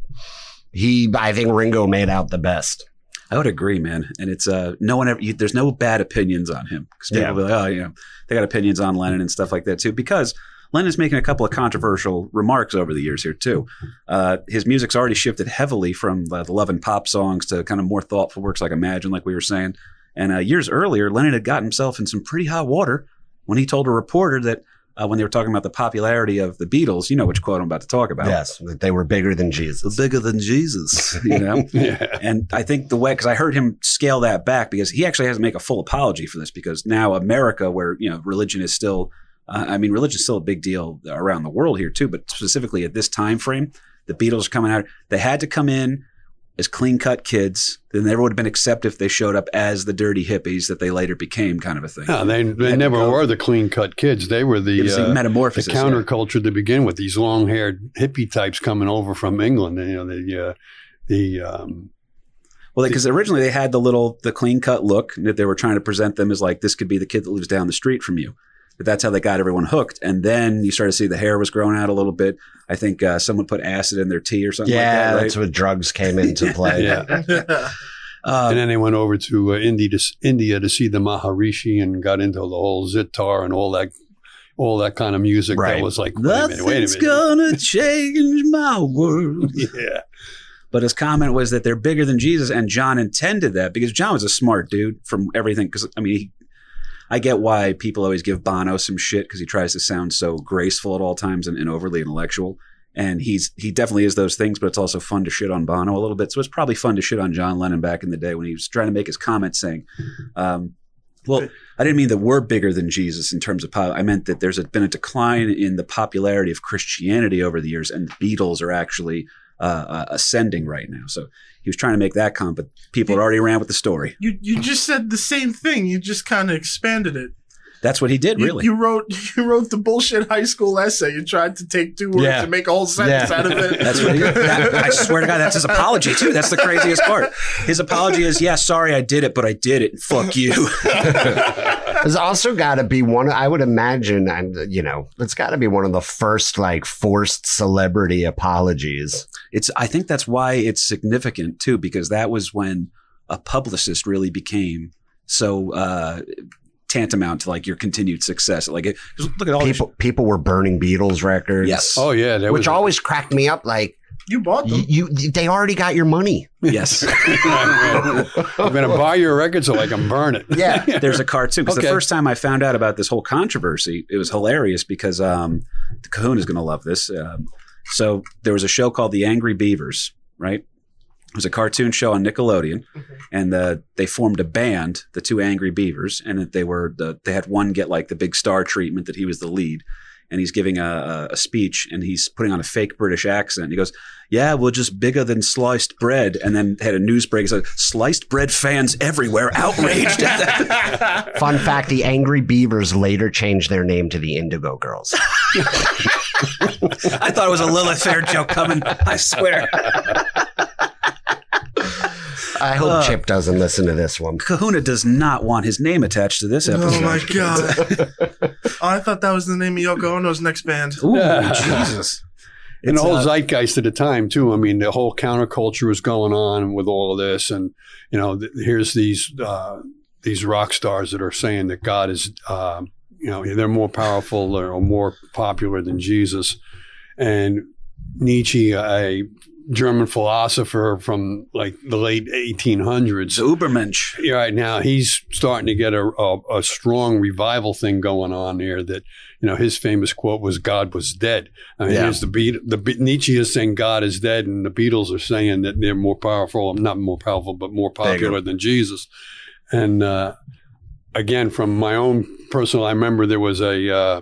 he, I think Ringo made out the best. I would agree, man. And it's uh, no one ever. You, there's no bad opinions on him because people Yeah. be like, oh, you know, they got opinions on Lennon and stuff like that too. Because Lennon's making a couple of controversial remarks over the years here too. Uh, his music's already shifted heavily from uh, the love and pop songs to kind of more thoughtful works like Imagine, like we were saying. And uh, years earlier, Lennon had gotten himself in some pretty hot water when he told a reporter that uh, when they were talking about the popularity of the Beatles, you know which quote I'm about to talk about. Yes, that they were bigger than Jesus. Bigger than Jesus, you know? Yeah. And I think the way, because I heard him scale that back because he actually has to make a full apology for this because now America, where, you know, religion is still, uh, I mean, religion is still a big deal around the world here too, but specifically at this time frame, the Beatles are coming out. They had to come in as clean cut kids. Then they never would have been accepted if they showed up as the dirty hippies that they later became, kind of a thing. No, they, they never go. were the clean cut kids. They were the, uh, the metamorphosis. yeah. counterculture to begin with. These long haired hippie types coming over from England. You know, the, uh, the, um, Well, because originally they had the little the clean cut look that they were trying to present them as like this could be the kid that lives down the street from you. But that's how they got everyone hooked. And then you started to see the hair was growing out a little bit. I think uh, someone put acid in their tea or something Yeah, like that. Right? that's what drugs came into play. yeah. Uh, and then they went over to uh, India to, India to see the Maharishi and got into the whole sitar and all that, all that kind of music. Right. That was like, wait a minute, wait a Nothing's minute. gonna change my world. Yeah. But his comment was that they're bigger than Jesus, and John intended that because John was a smart dude from everything. Because I mean, he, I get why people always give Bono some shit because he tries to sound so graceful at all times and, and overly intellectual. And he's he definitely is those things, but it's also fun to shit on Bono a little bit. So it's probably fun to shit on John Lennon back in the day when he was trying to make his comments saying, um, "Well, I didn't mean that we're bigger than Jesus in terms of pop. I meant that there's a, been a decline in the popularity of Christianity over the years, and the Beatles are actually uh, uh, ascending right now. So he was trying to make that comment, but people had already ran with the story. You you just said the same thing. You just kind of expanded it. That's what he did, You, really. you wrote you wrote the bullshit high school essay. You tried to take two words Yeah. and make a whole sentence Yeah. out of it. That's what he did. That- I swear to God, that's his apology too. That's the craziest part. His apology is, "Yeah, sorry, I did it, but I did it. Fuck you." There's also got to be one. I would imagine, and you know, it's got to be one of the first like forced celebrity apologies. It's. I think that's why it's significant too, because that was when a publicist really became so uh, tantamount to like your continued success. Like, it, 'cause look at all People, people were burning Beatles records. Yes. Oh, yeah. Which was always cracked me up. Like You bought them. you, you, they already got your money. yes. I'm going to buy your record so I can burn it. Yeah. There's a cartoon because Okay. the first time I found out about this whole controversy, it was hilarious because um, the Kahuna is going to love this. Um, so there was a show called The Angry Beavers, right? It was a cartoon show on Nickelodeon, and uh, they formed a band, the two Angry Beavers, and they were the, they had one get like the big star treatment that he was the lead. And he's giving a, a, a speech, and he's putting on a fake British accent. He goes, "Yeah, we're just bigger than sliced bread." And then had a news break. Said, "Sliced bread fans everywhere outraged at that." Fun fact: the Angry Beavers later changed their name to the Indigo Girls. I thought it was a Lilith Fair joke coming. I swear. I hope Uh. Chip doesn't listen to this one. Kahuna does not want his name attached to this episode. Oh my god! oh, I thought that was the name of Yoko Ono's next band. Ooh, Yeah. Jesus. and the whole uh, zeitgeist at the time too. I mean, the whole counterculture was going on with all of this, and you know, th- here's these uh, these rock stars that are saying that God is, uh, you know, they're more powerful or more popular than Jesus, and Nietzsche, a German philosopher from like the late 1800s, the Ubermensch. yeah, right now he's starting to get a, a, a strong revival thing going on here. That you know his famous quote was "God was dead." I mean, Yeah. here's the beat. The Be- Nietzsche is saying God is dead, and the Beatles are saying that they're more powerful, not more powerful, but more popular than Jesus. And uh, again, from my own personal, I remember there was a. Uh,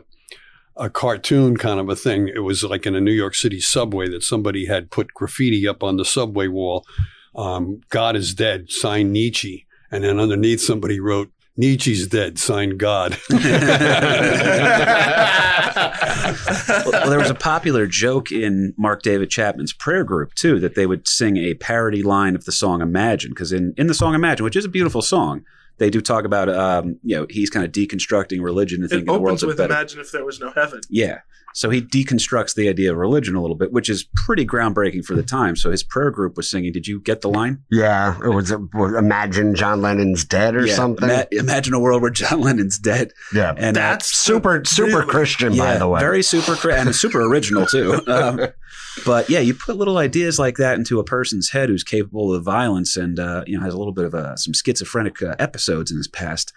a cartoon kind of a thing. It was like in a New York City subway that somebody had put graffiti up on the subway wall. Um, God is dead, signed Nietzsche. And then underneath somebody wrote, Nietzsche's dead, signed God. well, there was a popular joke in Mark David Chapman's prayer group too that they would sing a parody line of the song Imagine because in in the song Imagine, which is a beautiful song, they do talk about um, you know he's kind of deconstructing religion and It thinking the world's opens a with better. "Imagine if there was no heaven." Yeah. So he deconstructs the idea of religion a little bit, which is pretty groundbreaking for the time. So his prayer group was singing. Did you get the line? Yeah, it was, was imagine John Lennon's dead or Yeah. something. Ima- imagine a world where John Lennon's dead. yeah, And uh, That's super super really- Christian by the way. very super and super original too. Um, but yeah, you put little ideas like that into a person's head who's capable of violence and uh, you know has a little bit of uh, some schizophrenic uh, episodes in his past,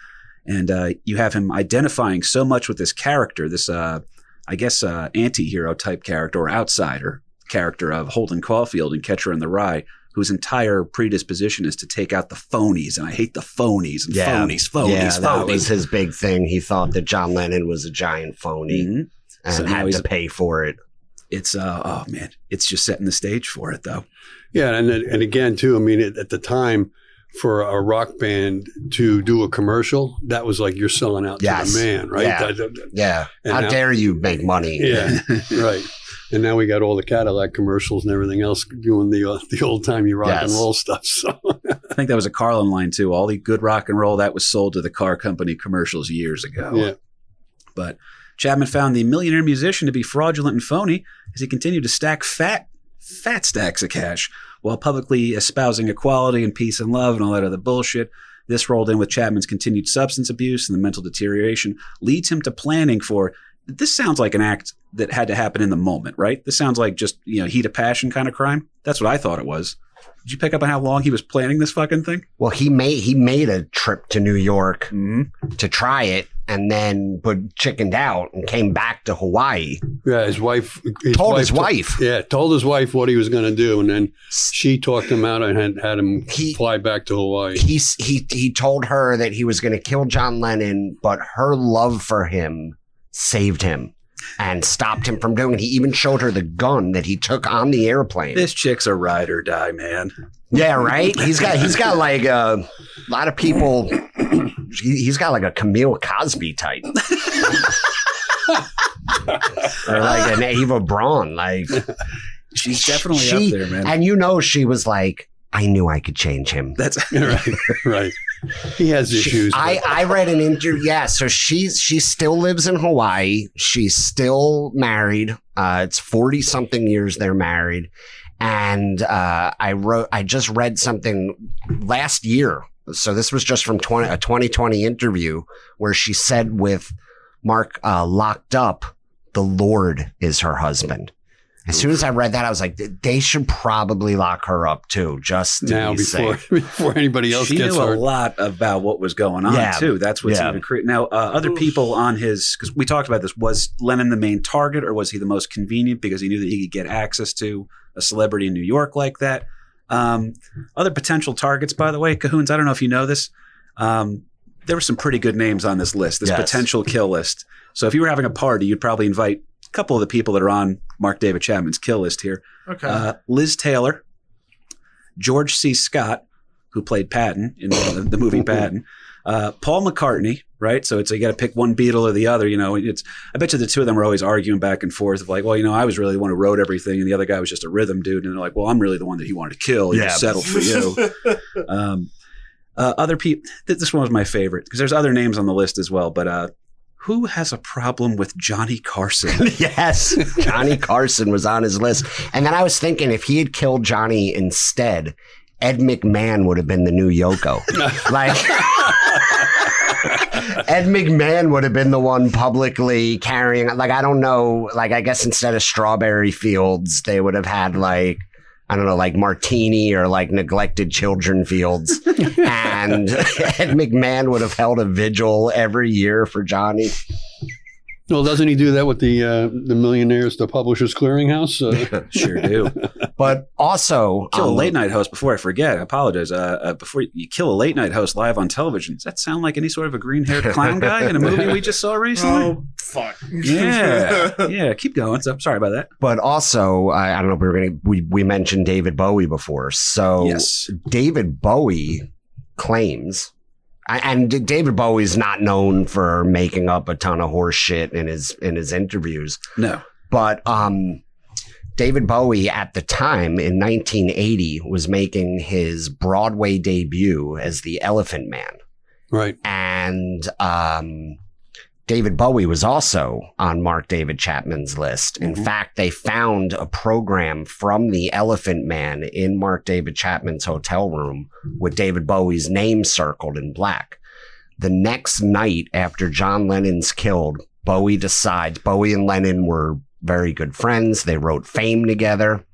and uh, you have him identifying so much with this character, this uh, I guess uh, anti-hero type character or outsider character of Holden Caulfield and Catcher in the Rye. Whose entire predisposition is to take out the phonies, and I hate the phonies and Yeah. phonies, phonies, yeah, phonies. that was his big thing. He thought that John Lennon was a giant phony Mhm. and So had to pay for it. It's uh, oh man, it's just setting the stage for it though. Yeah, and and again too. I mean, at, at the time, for a rock band to do a commercial, that was like you're selling out Yes. to the man, right? Yeah. That- that- Yeah, And how now- dare you make money? yeah, right. And now we got all the Cadillac commercials and everything else doing the uh, the old timey rock and roll stuff. So I think that was a Carlin line too. All the good rock and roll that was sold to the car company commercials years ago. yeah, But Chapman found the millionaire musician to be fraudulent and phony as he continued to stack fat, fat stacks of cash while publicly espousing equality and peace and love and all that other bullshit. This rolled in with Chapman's continued substance abuse and the mental deterioration leads him to planning for. This sounds like an act that had to happen in the moment, right? This sounds like just you know heat of passion kind of crime. That's what I thought it was. Did you pick up on how long he was planning this fucking thing? Well, he made he made a trip to New York Mm-hmm. to try it, and then but chickened out and came back to Hawaii. yeah. His wife his Told his to- wife. yeah, told his wife what he was going to do, and then she talked him out and had, had him He- fly back to Hawaii. He he he told her that he was going to kill John Lennon, but her love for him saved him and stopped him from doing it. He even showed her the gun that he took on the airplane. This chick's a ride or die, man. Yeah, right. He's got he's got like uh, a lot of people. He, he's got like a Camille Cosby type, or like an Ava Braun. Like She's definitely she- up there, man. and you know she was like, I knew I could change him. That's right, right. He has She- issues. I, I read an interview. Yeah, so she's she still lives in Hawaii. She's still married. Uh, it's forty something years they're married, and uh, I wrote. I just read something last year. So this was just from 20, a 2020 interview where she said with Mark uh, locked up, the Lord is her husband. As soon as I read that, I was like, they should probably lock her up too, just to now be before safe. before anybody else she gets knew a lot about what was going on Yeah. too. That's what's Yeah. even cre- now. Uh, other Oof. people on his because we talked about this. Was Lennon the main target, or was he the most convenient because he knew that he could get access to a celebrity in New York like that? Um, other potential targets, by the way, Cahoons. I don't know if you know this. Um, there were some pretty good names on this list, this Yes. potential kill list. So if you were having a party, you'd probably invite a couple of the people that are on Mark David Chapman's kill list here. Okay. Uh, Liz Taylor, George C. Scott, who played Patton in the, the movie Patton, uh, Paul McCartney, right? So it's you got to pick one Beatle or the other. You know, it's I bet you the two of them are always arguing back and forth of like, well, you know, I was really the one who wrote everything, and the other guy was just a rhythm dude, and they're like, well, I'm really the one that he wanted to kill. He Yeah. just settled for you. um, uh, other people. Th- this one was my favorite because there's other names on the list as well, but. Uh, who has a problem with Johnny Carson? yes, Johnny Carson was on his list. And then I was thinking if he had killed Johnny instead, Ed McMahon would have been the new Yoko. like Ed McMahon would have been the one publicly carrying like I don't know, like I guess instead of strawberry fields, they would have had like I don't know, like martini or like neglected children fields. and Ed McMahon would have held a vigil every year for Johnny. Well, doesn't he do that with the uh, the millionaires, the Publishers Clearinghouse? Uh, sure do. But also, kill a um, late night host before I forget. I apologize. Uh, uh, before you kill a late night host live on television, does that sound like any sort of a green haired clown guy in a movie we just saw recently? oh fuck. Yeah, yeah. Keep going. So, sorry about that. But also, I, I don't know if we were going to, we, we mentioned David Bowie before. So yes, David Bowie claims, I- and David Bowie's not known for making up a ton of horse shit in his, in his interviews. no, But, um, David Bowie at the time in 1980 was making his Broadway debut as the Elephant Man. Right. and um, David Bowie was also on Mark David Chapman's list. In Mhm. fact, they found a program from the Elephant Man in Mark David Chapman's hotel room with David Bowie's name circled in black. The next night after John Lennon's killed, Bowie decides Bowie and Lennon were very good friends. They wrote Fame together.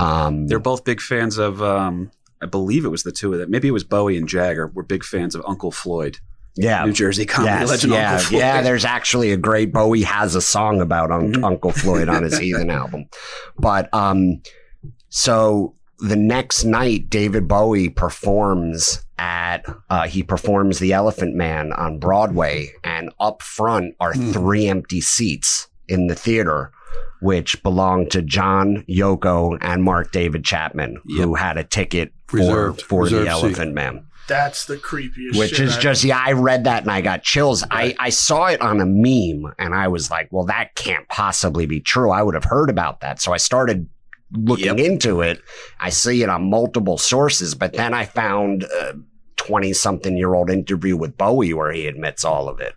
Um, They're both big fans of. Um, I believe it was the two of them. Maybe it was Bowie and Jagger were big fans of Uncle Floyd, yeah, New Jersey comedy Yes, legend yeah, Uncle Floyd. yeah. There's actually a great Bowie has a song about Un- Mhm. Uncle Floyd on his Heathen album. But um, so the next night, David Bowie performs at uh, he performs the Elephant Man on Broadway, and up front are Hmm. three empty seats in the theater. Which belonged to John Yoko and Mark David Chapman, who had a ticket for, Reserved- for the reserved seat. Elephant Man That's the creepiest. which is I- just yeah i read that and i got chills Right. I, I saw it on a meme and i was like well that can't possibly be true i would have heard about that so i started looking Yep. into it i see it on multiple sources but then i found a 20 something year old interview with bowie where he admits all of it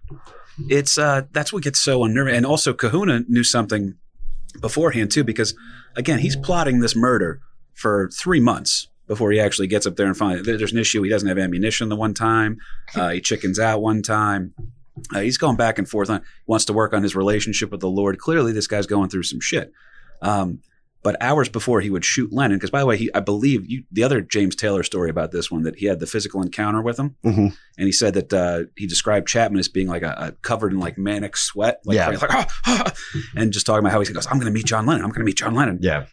it's uh that's what gets so unnerving and also kahuna knew something beforehand too because again he's plotting this murder for three months before he actually gets up there and finds there's an issue he doesn't have ammunition the one time uh, he chickens out one time uh, he's going back and forth on wants to work on his relationship with the lord clearly this guy's going through some shit um, but hours before he would shoot lennon because by the way he i believe you the other james taylor story about this one that he had the physical encounter with him Mhm. and he said that uh, he described Chapman as being like a, a covered in like manic sweat, like, Yeah. like "Ah, ah," and just talking about how he goes, "I'm going to meet John Lennon. I'm going to meet John Lennon." yeah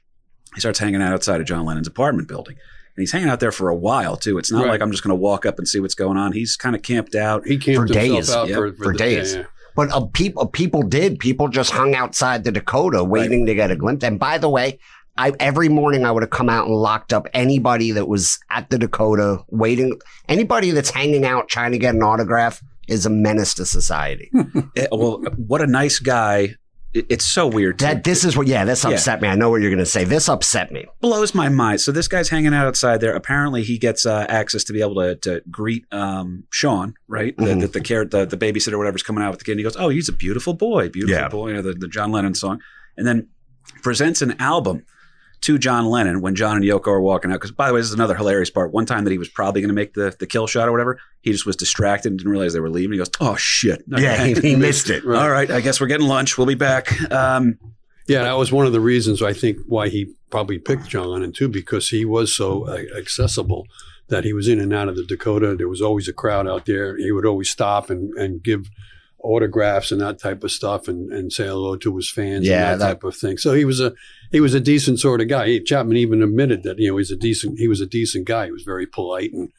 He starts hanging out outside of John Lennon's apartment building, and he's hanging out there for a while too. It's not Right. like I'm just going to walk up and see what's going on. He's kind of camped out. He camped For himself days. out Yep, for, for the- days. yeah, yeah. But uh, people people did. People just hung outside the Dakota waiting to get a glimpse. And by the way, I every morning I would have come out and locked up anybody that was at the Dakota waiting. Anybody that's hanging out trying to get an autograph is a menace to society. Eh, well, what a nice guy. It- it's so weird. that this is what. Yeah, this Yeah. upset me. I know what you're going to say. This upset me. blows my mind. So this guy's hanging out outside there. Apparently, he gets uh, access to be able to, to greet um, Sean, right? The, Mhm. the, the, care, the the babysitter, whatever's coming out with the kid. And he goes, "Oh, he's a beautiful boy, beautiful Yeah. boy." You know, the, the John Lennon song, and then presents an album to John Lennon when John and Yoko are walking out. Because by the way, this is another hilarious part. One time that he was probably going to make the the kill shot or whatever, he just was distracted and didn't realize they were leaving. He goes, "Oh shit!" Yeah, he, he missed it. All right, I guess we're getting lunch. We'll be back. Um, Yeah, that was one of the reasons I think why he probably picked John Lennon too, because he was so uh, accessible that he was in and out of the Dakota. There was always a crowd out there. He would always stop and, and give autographs and that type of stuff and, and say hello to his fans Yeah, and that, that- type of thing. So he was a he was a decent sort of guy. He, Chapman even admitted that you know he's a decent he was a decent guy. He was very polite and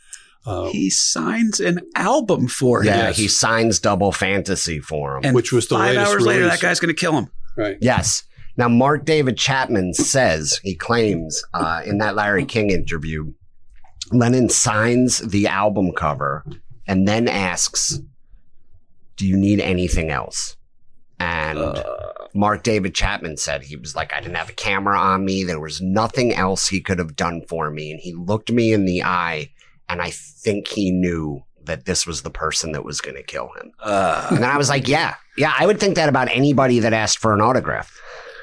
uh, he signs an album for him. Yeah, Yes. he signs Double Fantasy for him. And Which was the five latest hours later, that guy's going to kill him. right. Yes. Now, Mark David Chapman says, he claims uh, in that Larry King interview, Lennon signs the album cover and then asks, Do you need anything else? And Uh, Mark David Chapman said he was like, I didn't have a camera on me. There was nothing else he could have done for me. And he looked me in the eye, and I think he knew that this was the person that was going to kill him. uh, And then I was like, Yeah, yeah, I would think that about anybody that asked for an autograph.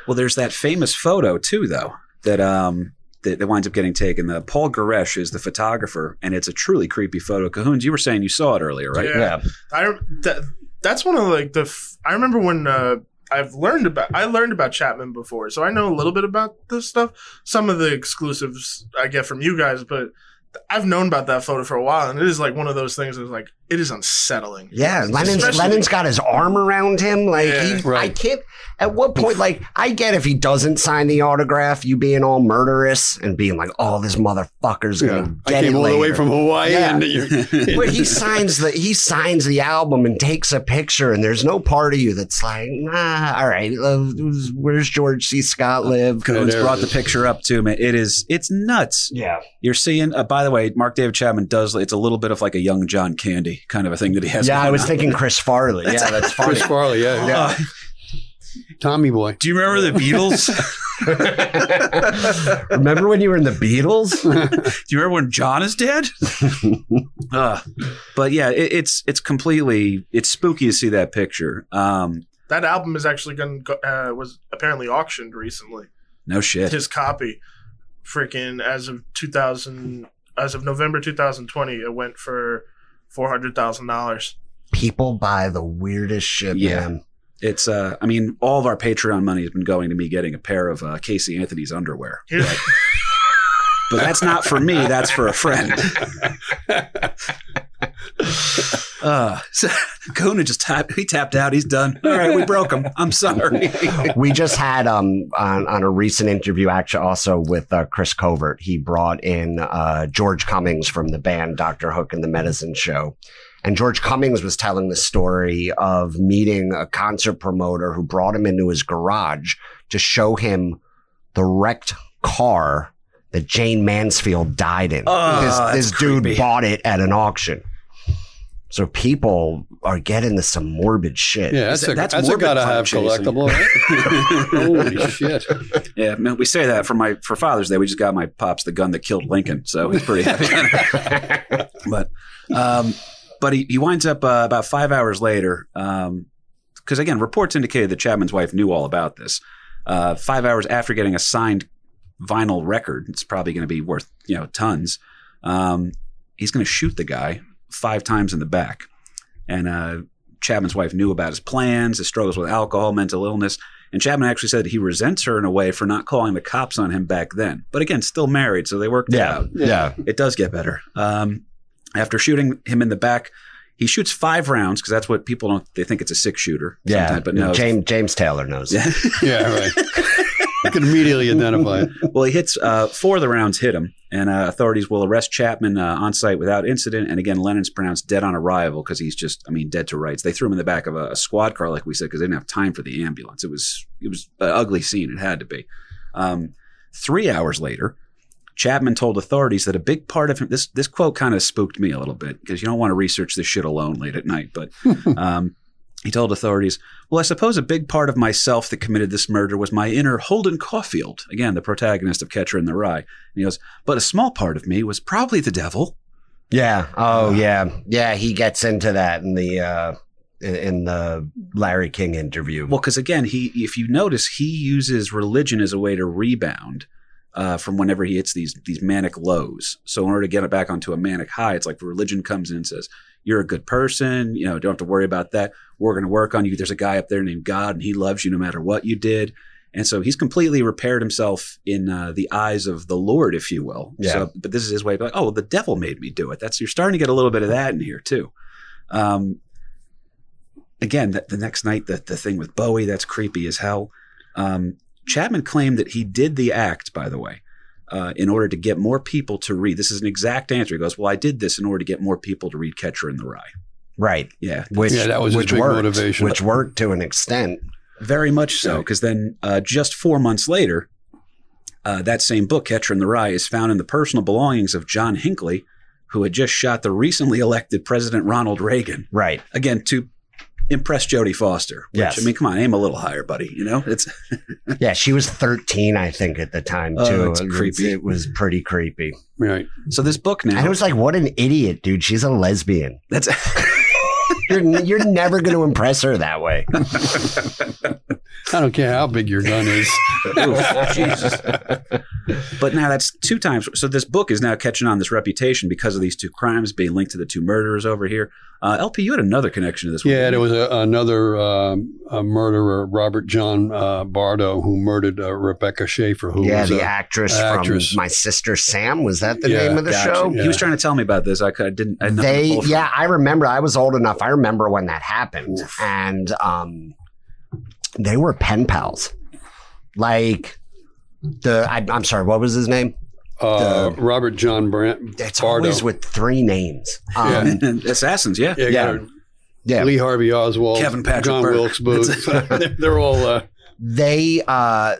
well, there's that famous photo too, though that um that, that winds up getting taken. The Paul Goresh is the photographer, and it's a truly creepy photo. Cahoons, you were saying you saw it earlier, right? Yeah. I that, that's one of like the f- I remember when uh, I've learned about I learned about Chapman before, so I know a little bit about this stuff. Some of the exclusives I get from you guys, but I've known about that photo for a while, and it is like one of those things that's like it is unsettling. Yeah, Lennon's Especially- Lennon's got his arm around him. Like Yeah. he, I can't. At what point, like, I get if he doesn't sign the autograph, you being all murderous and being like, "Oh, this motherfucker's Yeah. gonna I get came it all the way from Hawaii Yeah. and you're, But he signs the he signs the album and takes a picture, and there's no part of you that's like, "Nah, all right, uh, where's George C. Scott live?" Cahoons there brought it the picture up too, man. It is it's nuts. Yeah, You're seeing. Uh, by the way, Mark David Chapman does. It's a little bit of like a young John Candy kind of a thing that he has. yeah. I was on. thinking Chris Farley. Yeah, that's funny. Chris Farley, yeah, yeah. Uh, Tommy boy. do you remember the Beatles? Remember when you were in the Beatles? Do you remember when John is dead? uh, but yeah, it, it's it's completely it's spooky to see that picture. Um, That album is actually going uh, was apparently auctioned recently. no shit. His copy, freaking as of 2000, as of November 2020, it went for four hundred thousand dollars. People buy the weirdest shit, Yeah. man. It's uh, I mean, all of our Patreon money has been going to me getting a pair of uh, Casey Anthony's underwear. But that's not for me. That's for a friend. Uh, so Kona just tapped. He tapped out. He's done. All right, we broke him. I'm sorry. we just had um on, on a recent interview actually also with uh, Chris Covert. He brought in uh, George Cummings from the band Doctor Hook and the Medicine Show. And George Cummings was telling the story of meeting a concert promoter who brought him into his garage to show him the wrecked car that Jayne Mansfield died in. Oh, this this dude bought it at an auction. So people are getting into some morbid shit. Yeah, that's, a, that's that's, a morbid gotta have chasing. collectible. right? Holy shit! Yeah, man, we say that for my for Father's Day. We just got my pops the gun that killed Lincoln, so he's pretty happy. but um, but he, he winds up uh, about five hours later because again, reports indicated that Chapman's wife knew all about this. Uh, five hours after getting a signed vinyl record, it's probably going to be worth you know tons. Um, he's going to shoot the guy five times in the back, and uh, Chapman's wife knew about his plans, his struggles with alcohol, mental illness. And Chapman actually said he resents her in a way for not calling the cops on him back then. But again, still married, so they worked it yeah, out. yeah. It does get better. Um, after shooting him in the back, he shoots five rounds because that's what people don't. They think it's a six shooter. Yeah, but no. James James Taylor knows. Yeah. Yeah, right. You can immediately identify it. well, he hits uh, four of the rounds hit him, and uh, authorities will arrest Chapman uh, on site without incident. And again, Lennon's pronounced dead on arrival because he's just, I mean, dead to rights. They threw him in the back of a, a squad car, like we said, because they didn't have time for the ambulance. It was it was an ugly scene. It had to be. Um, three hours later, Chapman told authorities that a big part of him. This this quote kind of spooked me a little bit because you don't want to research this shit alone late at night, but. Um, he told authorities, Well, I suppose a big part of myself that committed this murder was my inner Holden Caulfield, again, the protagonist of Catcher in the Rye. And he goes, But a small part of me was probably the devil. Yeah. Oh, yeah. Yeah. He gets into that in the uh, in, in the Larry King interview. Well, because again, he if you notice, he uses religion as a way to rebound uh, from whenever he hits these these manic lows. So in order to get it back onto a manic high, it's like religion comes in and says, You're a good person, you know, don't have to worry about that. We're gonna work on you. There's a guy up there named God and he loves you no matter what you did. And so he's completely repaired himself in uh, the eyes of the Lord, if you will. Yeah. So, but this is his way of like, oh, well, the devil made me do it. That's you're starting to get a little bit of that in here too. Um, again, the, the next night, the, the thing with Bowie, that's creepy as hell. Um, Chapman claimed that he did the act, by the way, uh, in order to get more people to read. This is an exact answer. He goes, Well, I did this in order to get more people to read Catcher in the Rye. right. Yeah, Which, Yeah, that was which big worked, motivation. Which worked to an extent. very much so. Because then uh, just four months later, uh, that same book, Catcher in the Rye, is found in the personal belongings of John Hinckley, who had just shot the recently elected President Ronald Reagan. Right. Again, to impress Jodie Foster. Which, Yes. I mean, come on, aim a little higher, buddy. You know, it's Yeah. She was 13, I think, at the time, Oh, too. that's It creepy. It was pretty creepy. Right. so this book now. And it was like, what an idiot, dude. She's a lesbian. that's You're, you're never going to impress her that way. I don't care how big your gun is. Oof, Jesus. But now that's two times. So this book is now catching on this reputation because of these two crimes being linked to the two murderers over here. Uh, LP, you had another connection to this one. Yeah, didn't there was a, another um, a murderer, Robert John uh, Bardo, who murdered uh, Rebecca Schaeffer, who yeah, was the a, actress, actress. from My Sister Sam. Was that the Yeah, name of the Gotcha. show? He was trying to tell me about this. I, I didn't. I had they yeah i remember i was old enough i remember when that happened and um they were pen pals like the I, i'm sorry what was his name uh, Robert John Brand. it's Bardo. always with three names um, yeah, Assassins, yeah. Yeah, Yeah. got it. Lee Harvey Oswald, Kevin Patrick John Burke. Wilkes Booth. they're, they're all uh, they uh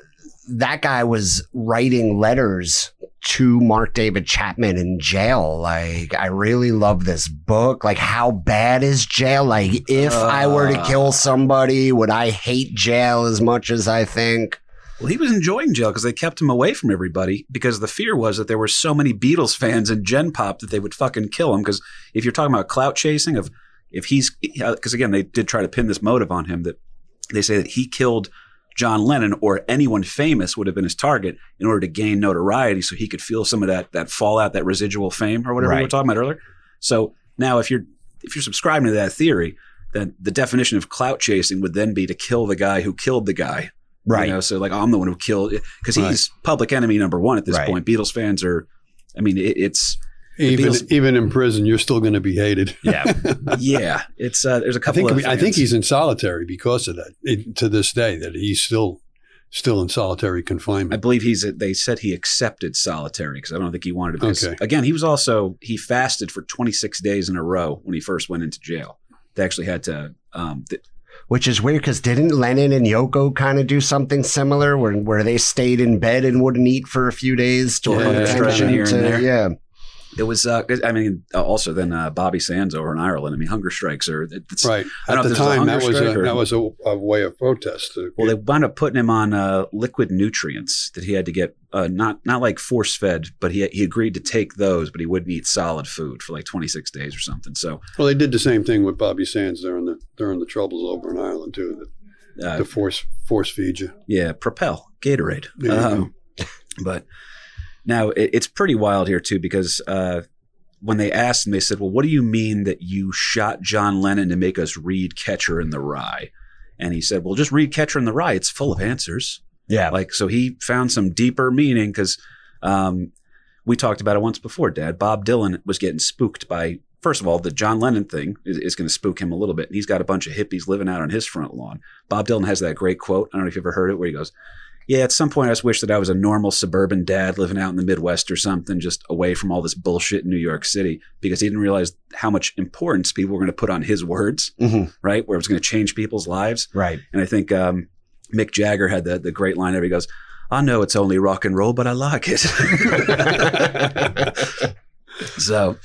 that guy was writing letters to Mark David Chapman in jail. Like, I really love this book. Like, how bad is jail? Like, if I were to Uh. kill somebody, would I hate jail as much as I think? Well, he was enjoying jail because they kept him away from everybody because the fear was that there were so many Beatles fans in Gen Pop that they would fucking kill him. Because if you're talking about clout chasing, of if he's because again they did try to pin this motive on him that they say that he killed John Lennon or anyone famous would have been his target in order to gain notoriety, so he could feel some of that that fallout, that residual fame, or whatever we were talking about earlier. So now, if you're if you're subscribing to that theory, then the definition of clout chasing would then be to kill the guy who killed the guy. Right. You know, so like I'm the one who killed because Right. he's public enemy number one at this Right. point. Beatles fans are, I mean, it, it's Even Beatles- even in prison, you're still going to be hated. yeah. yeah, it's uh, there's a couple. think of I think he's in solitary because of that. It, to this day, that he's still still in solitary confinement. I believe he's. They said he accepted solitary because I don't think he wanted to. Because Okay. again, he was also he fasted for 26 days in a row when he first went into jail. They actually had to. Um, th- Which is weird because didn't Lennon and Yoko kind of do something similar where where they stayed in bed and wouldn't eat for a few days to Yeah, put stretching attention here and there. yeah. It was. Uh, I mean, uh, also then uh, Bobby Sands over in Ireland. I mean, hunger strikes are. Right I don't at the this was time, that was a, or- that was a, a way of protest. to- Well, they wound up putting him on uh, liquid nutrients that he had to get, uh, not not like force fed, but he he agreed to take those, but he wouldn't eat solid food for like 26 days or something. So well, they did the same thing with Bobby Sands during the during the troubles over in Ireland too. That uh, to force force feed you. yeah, Propel Gatorade. You Um, but now it, it's pretty wild here too because uh, when they asked him, they said, "Well, what do you mean that you shot John Lennon to make us read Catcher in the Rye?" And he said, "Well, just read Catcher in the Rye. It's full of answers." Yeah. Like, so he found some deeper meaning because um, we talked about it once before, Dad. Bob Dylan was getting spooked by, first of all, the John Lennon thing is, is going to spook him a little bit. And he's got a bunch of hippies living out on his front lawn. Bob Dylan has that great quote. I don't know if you've ever heard it, where he goes, Yeah, at some point I just wish that I was a normal suburban dad living out in the Midwest or something, just away from all this bullshit in New York City, because he didn't realize how much importance people were going to put on his words, Mhm. right? Where it was going to change people's lives. Right. And I think um, Mick Jagger had the, the great line there. He goes, I know it's only rock and roll, but I like it. so,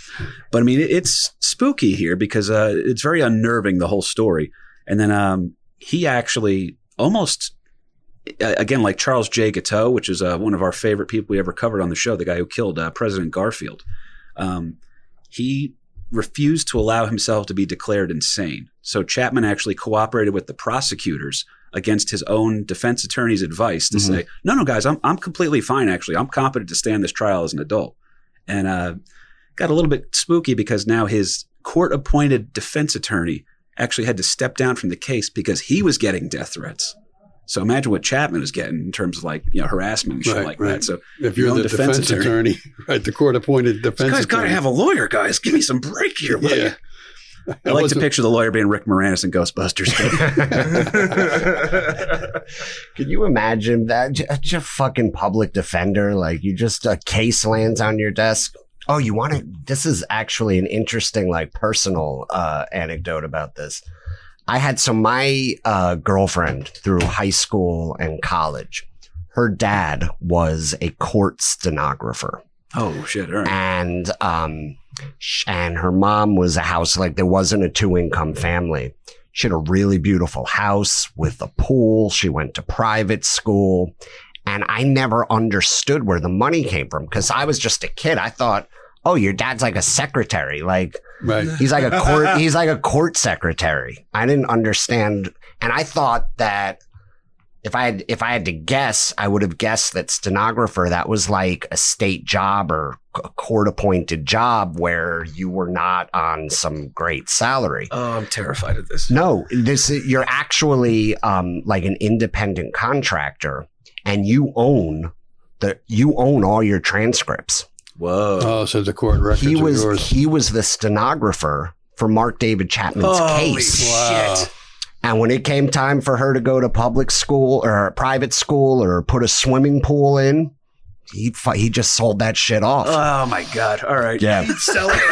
but I mean, it, it's spooky here because uh, it's very unnerving, the whole story. And then um, he actually almost, again, like Charles J. Guiteau, which is uh, one of our favorite people we ever covered on the show, the guy who killed uh, President Garfield. Um, he refused to allow himself to be declared insane. So Chapman actually cooperated with the prosecutors against his own defense attorney's advice to Mhm. say, no, no, guys, I'm, I'm completely fine, actually. I'm competent to stand this trial as an adult. And uh, got a little bit spooky because now his court appointed defense attorney actually had to step down from the case because he was getting death threats. So imagine what Chapman is getting in terms of like, you know, harassment and shit Right, like right. that. So If you're own the defense defense, attorney. attorney, right, the court appointed this defense guy's got to have a lawyer, guys. Give me some break here. will Yeah. ya? I like to picture the lawyer being Rick Moranis in Ghostbusters. Can you imagine that? Just a fucking public defender. Like you just a case lands on your desk. Oh, you want it? This is actually an interesting, like personal uh, anecdote about this. I had so my uh, girlfriend through high school and college. Her dad was a court stenographer oh shit! Right. and um and her mom was a house like there wasn't a two income family she had a really beautiful house with a pool she went to private school and i never understood where the money came from because i was just a kid i thought oh your dad's like a secretary like right. He's like a court. he's like a court secretary. I didn't understand, and I thought that if I had if I had to guess, I would have guessed that stenographer that was like a state job or a court appointed job where you were not on some great salary. Oh, I'm terrified of this. No, this you're actually um, like an independent contractor, and you own the you own all your transcripts Whoa. Oh, so the court records he was yours. he was the stenographer for Mark David Chapman's Holy case. Wow. shit. And when it came time for her to go to public school or private school or put a swimming pool in, he he just sold that shit off. Oh my god! All right. yeah. Sell it.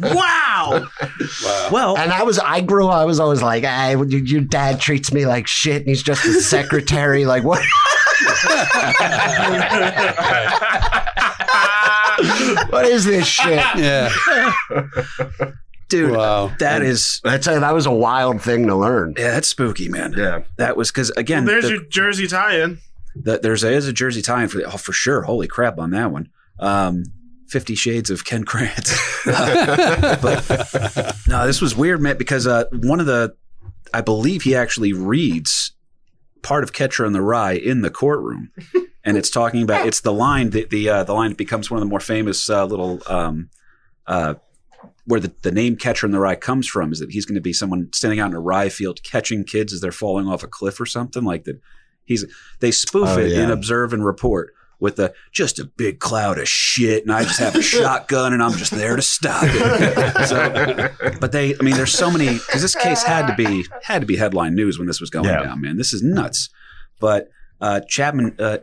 Wow. Wow. Well, And I was, I grew, up. I was always like, ah, hey, your your dad treats me like shit and he's just a secretary. like, what? what is this shit? yeah. dude. Wow. That is That's a, that was a wild thing to learn. yeah, that's spooky, man. Yeah. That was because again, There's the- your Jersey tie-in. the, there's a, is a Jersey tie-in for oh, for sure. Holy crap on that one. Um, Fifty Shades of Ken Krantz. but no, this was weird, man, because uh, one of the, I believe he actually reads part of Catcher in the Rye in the courtroom, and it's talking about it's the line that the uh, the line that becomes one of the more famous uh, little. Um, uh, where the, the name Catcher in the Rye comes from is that he's going to be someone standing out in a rye field catching kids as they're falling off a cliff or something like that. He's they spoof Oh, it in. Observe and Report with the just a big cloud of shit, and I just have a shotgun and I'm just there to stop it. So, but they, I mean, there's so many because this case had to be had to be headline news when this was going Yeah. down. Man, this is nuts. But uh, Chapman, uh,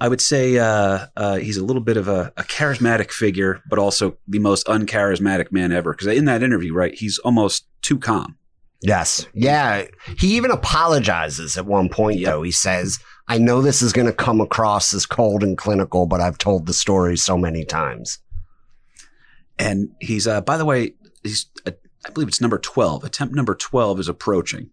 I would say uh, uh, he's a little bit of a, a charismatic figure, but also the most uncharismatic man ever. Because in that interview, right, he's almost too calm. Yes. Yeah. He even apologizes at one point, Yep. though. He says, I know this is going to come across as cold and clinical, but I've told the story so many times. And he's, uh, by the way, he's, uh, I believe it's number 12. Attempt number 12 is approaching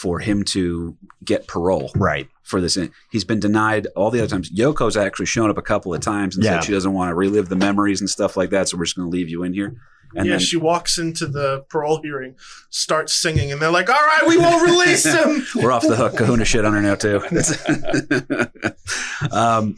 for him to get parole Right. for this. He's been denied all the other times. Yoko's actually shown up a couple of times and Yeah. said she doesn't want to relive the memories and stuff like that. So we're just going to leave you in here. And yeah, then, she walks into the parole hearing, starts singing, and they're like, "All right, we won't release him." We're off the hook. Kahuna shit on her now too. um,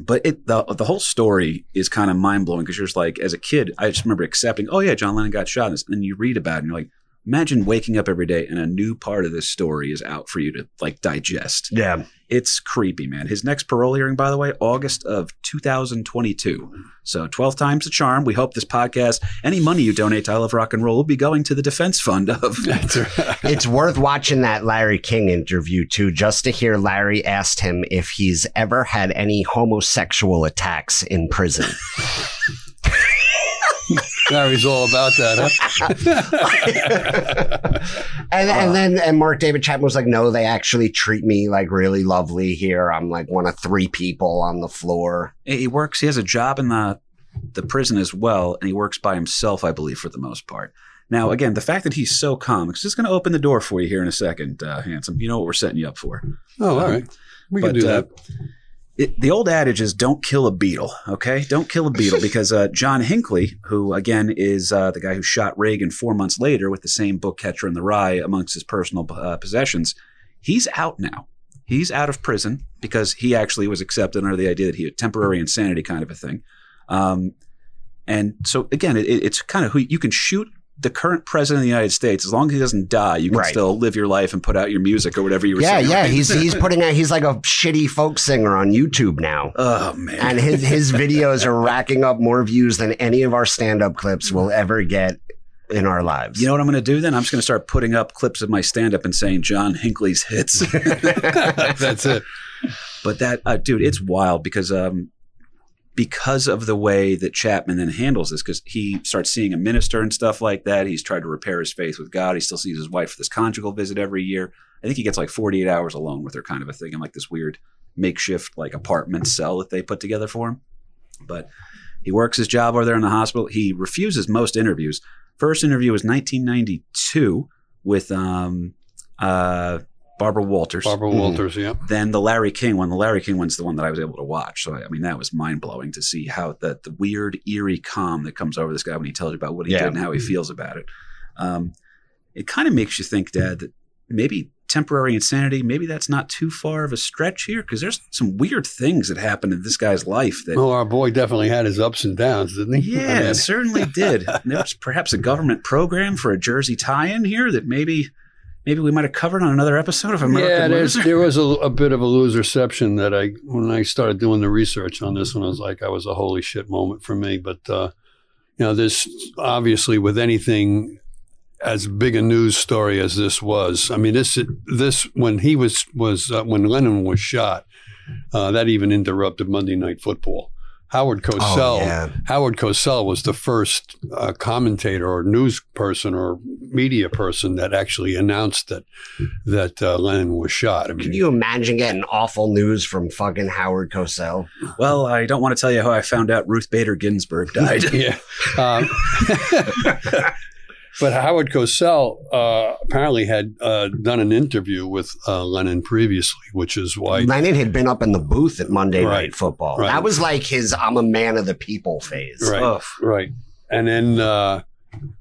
but it the the whole story is kind of mind blowing because you're just like, as a kid, I just remember accepting, oh yeah, John Lennon got shot, in this. and you read about it, and you're like, imagine waking up every day and a new part of this story is out for you to like digest. Yeah. It's creepy, man. His next parole hearing, by the way, August of 2022. So 12 times the charm. We hope this podcast, any money you donate to I Love Rock and Roll will be going to the defense fund of. That's right. It's worth watching that Larry King interview, too, just to hear Larry asked him if he's ever had any homosexual attacks in prison. Larry's all about that, huh? and and then and Mark David Chapman was like, no, they actually treat me like really lovely here. I'm like one of three people on the floor. he works he has a job in the the prison as well and he works by himself i believe for the most part now again the fact that he's so calm is just going to open the door for you here in a second uh, handsome you know what we're setting you up for Oh, all right. We can But, do uh, that. It, the old adage is don't kill a beetle okay? Don't kill a beetle because uh, john hinckley who again is uh, the guy who shot reagan four months later with the same book catcher in the rye amongst his personal uh, possessions he's out now. He's out of prison because he actually was accepted under the idea that he had temporary insanity kind of a thing. Um, and so again, it, it's kind of who you can shoot the current president of the United States as long as he doesn't die. You can Right. still live your life and put out your music or whatever you were Yeah, saying. yeah. right? He's he's putting out. He's like a shitty folk singer on YouTube now. oh man, and his his videos are racking up more views than any of our stand up clips will ever get in our lives. you know what I'm going to do then? I'm just going to start putting up clips of my stand up and saying John Hinckley's hits. That's it. But that, uh, dude, it's wild because um, because of the way that Chapman then handles this, because he starts seeing a minister and stuff like that. He's tried to repair his faith with God. He still sees his wife for this conjugal visit every year. I think he gets like 48 hours alone with her, kind of a thing, in like this weird makeshift like apartment cell that they put together for him. But he works his job over there in the hospital. He refuses most interviews. First interview was 1992 with um, uh, Barbara Walters. Barbara Mhm. Walters, yeah. Then the Larry King one. The Larry King one's the one that I was able to watch. So I mean, that was mind blowing to see how the the weird, eerie calm that comes over this guy when he tells you about what he Yeah. did and how he feels about it. Um, it kind of makes you think, Dad, that maybe temporary insanity, maybe that's not too far of a stretch here because there's some weird things that happened in this guy's life that. Well, our boy definitely had his ups and downs, didn't he? Yeah, I mean, certainly did. And there was perhaps a government program for a Jersey tie-in here that maybe, maybe we might have covered on another episode of American yeah, Loser. there was a, a bit of a loserception that I, when I started doing the research on this one, I was like, I was a holy shit moment for me. But, uh, you know, this obviously with anything as big a news story as this was, I mean, this, this, when he was, was, uh, when Lennon was shot, uh, that even interrupted Monday Night Football. Howard Cosell, Oh, yeah. Howard Cosell was the first uh, commentator or news person or media person that actually announced that that uh, Lennon was shot. I mean, Can you imagine getting awful news from fucking Howard Cosell? Well, I don't want to tell you how I found out Ruth Bader Ginsburg died. yeah. Um, But Howard Cosell uh, apparently had uh, done an interview with uh, Lennon previously, which is why. Lennon had been up in the booth at Monday Right. Night Football. Right. That was like his "I'm a man of the people" phase. Right. Ugh. Right. And then uh,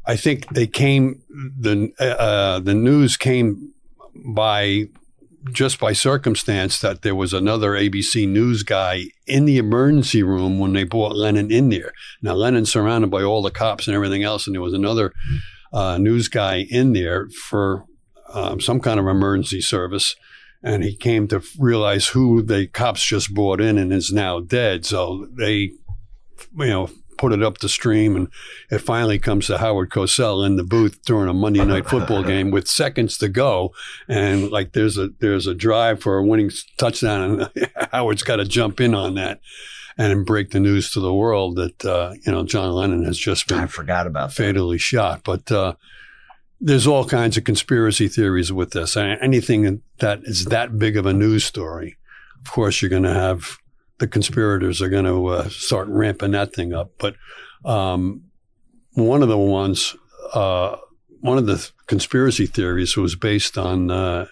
I think they came the uh, the news came by just by circumstance that there was another ABC news guy in the emergency room when they brought Lennon in there. Now Lennon's surrounded by all the cops and everything else, and there was another uh, news guy in there for um, some kind of emergency service. And he came to realize who the cops just brought in and is now dead. So they you know, put it up the stream, and it finally comes to Howard Cosell in the booth during a Monday night football game with seconds to go, and like there's a there's a drive for a winning touchdown, and Howard's got to jump in on that and break the news to the world that uh, you know John Lennon has just I been forgot about that. fatally shot. But uh, there's all kinds of conspiracy theories with this. Anything that is that big of a news story, of course, you're going to have the conspirators are going to uh, start ramping that thing up. But um, one of the ones, uh, one of the conspiracy theories was based on uh,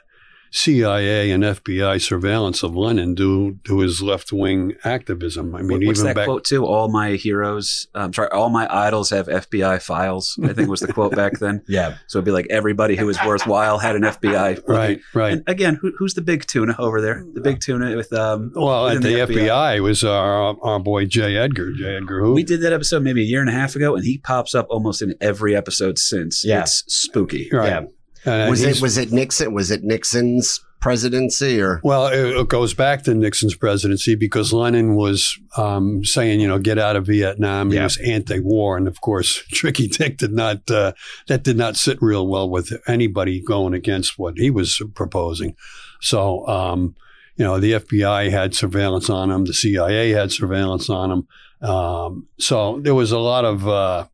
CIA and FBI surveillance of Lennon due to his left wing activism. I mean, What's even that back quote too? All my heroes, um, sorry, all my idols have FBI files. I think was the quote back then. Yeah. So it'd be like everybody who was worthwhile had an FBI. right, right. And again, who, who's the big tuna over there? The big tuna with um. Well, at within the, FBI. was our our boy J. Edgar. J. Edgar who? We did that episode maybe a year and a half ago, and he pops up almost in every episode since. Yeah. It's spooky. right. Yeah. And Was it was it Nixon? Was it Nixon's presidency or? Well, it, it goes back to Nixon's presidency because Lennon was um, saying, you know, get out of Vietnam. He was anti-war, and of course, Tricky Dick did not. Uh, that did not sit real well with anybody going against what he was proposing. So, um, you know, the FBI had surveillance on him. The CIA had surveillance on him. Um, so there was a lot of uh,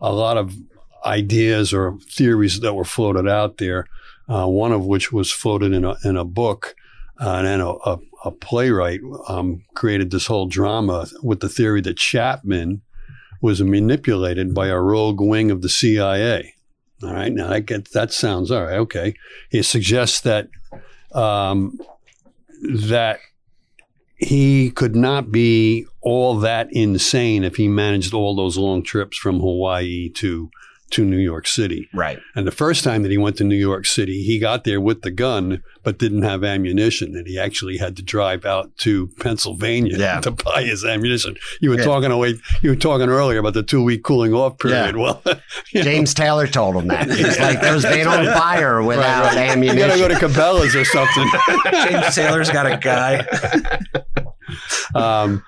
a lot of ideas or theories that were floated out there. Uh, one of which was floated in a in a book, uh, and then a, a, a playwright um, created this whole drama with the theory that Chapman was manipulated by a rogue wing of the CIA. All right, now that gets, that sounds all right. Okay, he suggests that um, that he could not be all that insane if he managed all those long trips from Hawaii to to New York City. Right. And the first time that he went to New York City, he got there with the gun, but didn't have ammunition. And he actually had to drive out to Pennsylvania Yeah. to buy his ammunition. You were Yeah. talking away, you were talking earlier about the two week cooling off period. Yeah. Well, you know, James Taylor told him that. He's like, "Those they don't fire without right. you ammunition." got to go to Cabela's or something. James Taylor's got a guy. um,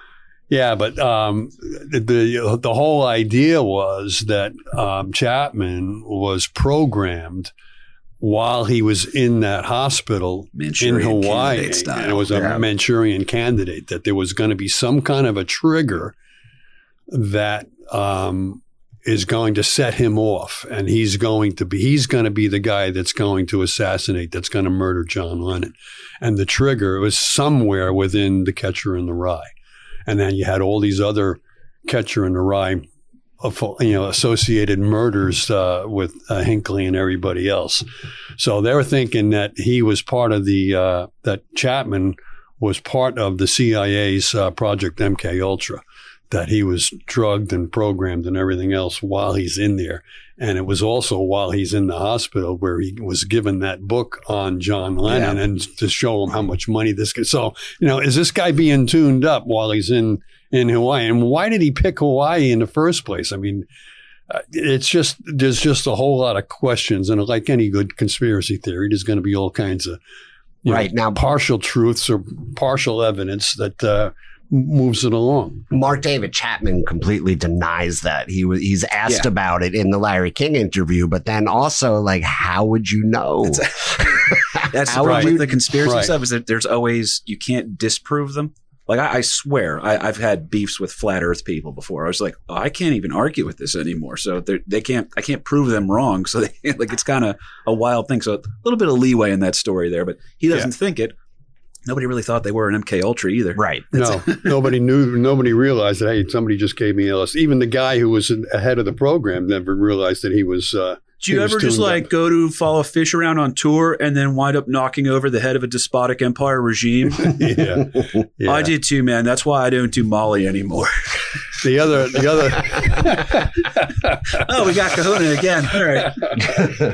yeah, but um, the the whole idea was that um, Chapman was programmed while he was in that hospital in Hawaii, style. and it was a Yeah. Manchurian candidate. That there was going to be some kind of a trigger that um, is going to set him off, and he's going to be he's going to be the guy that's going to assassinate, that's going to murder John Lennon, and the trigger was somewhere within the Catcher in the Rye, and then you had all these other Catcher in the Rye. You know, associated murders uh, with uh, Hinckley and everybody else. So they were thinking that he was part of the uh, that Chapman was part of the CIA's uh, Project MK Ultra, that he was drugged and programmed and everything else while he's in there, and it was also while he's in the hospital where he was given that book on John Lennon and to show him how much money this guy. So you know, is this guy being tuned up while he's in in Hawaii? And why did he pick Hawaii in the first place? I mean. Uh, it's just there's just a whole lot of questions, and like any good conspiracy theory, there's going to be all kinds of you know, Right, now- partial truths or partial evidence that uh, moves it along. Mark David Chapman completely denies that. He was he's asked Yeah. about it in the Larry King interview, but then also like, how would you know? That's the How problem would you- the conspiracy Right. stuff is that there's always you can't disprove them. Like I, I swear, I, I've had beefs with flat Earth people before. I was like, oh, I can't even argue with this anymore. So they're- can't, I can't prove them wrong. So they, like it's kind of a wild thing. So a little bit of leeway in that story there, but he doesn't think it. Nobody really thought they were an MK Ultra either. right. No, nobody knew. Nobody realized that. Hey, somebody just gave me LSD. Even the guy who was in- ahead of the program never realized that he was uh, Do you ever just tuned like up. go to follow Phish around on tour and then wind up knocking over the head of a despotic empire regime? yeah, yeah. I did too, man. That's why I don't do Molly anymore. The other, the other, oh, we got Kahuna again. All right.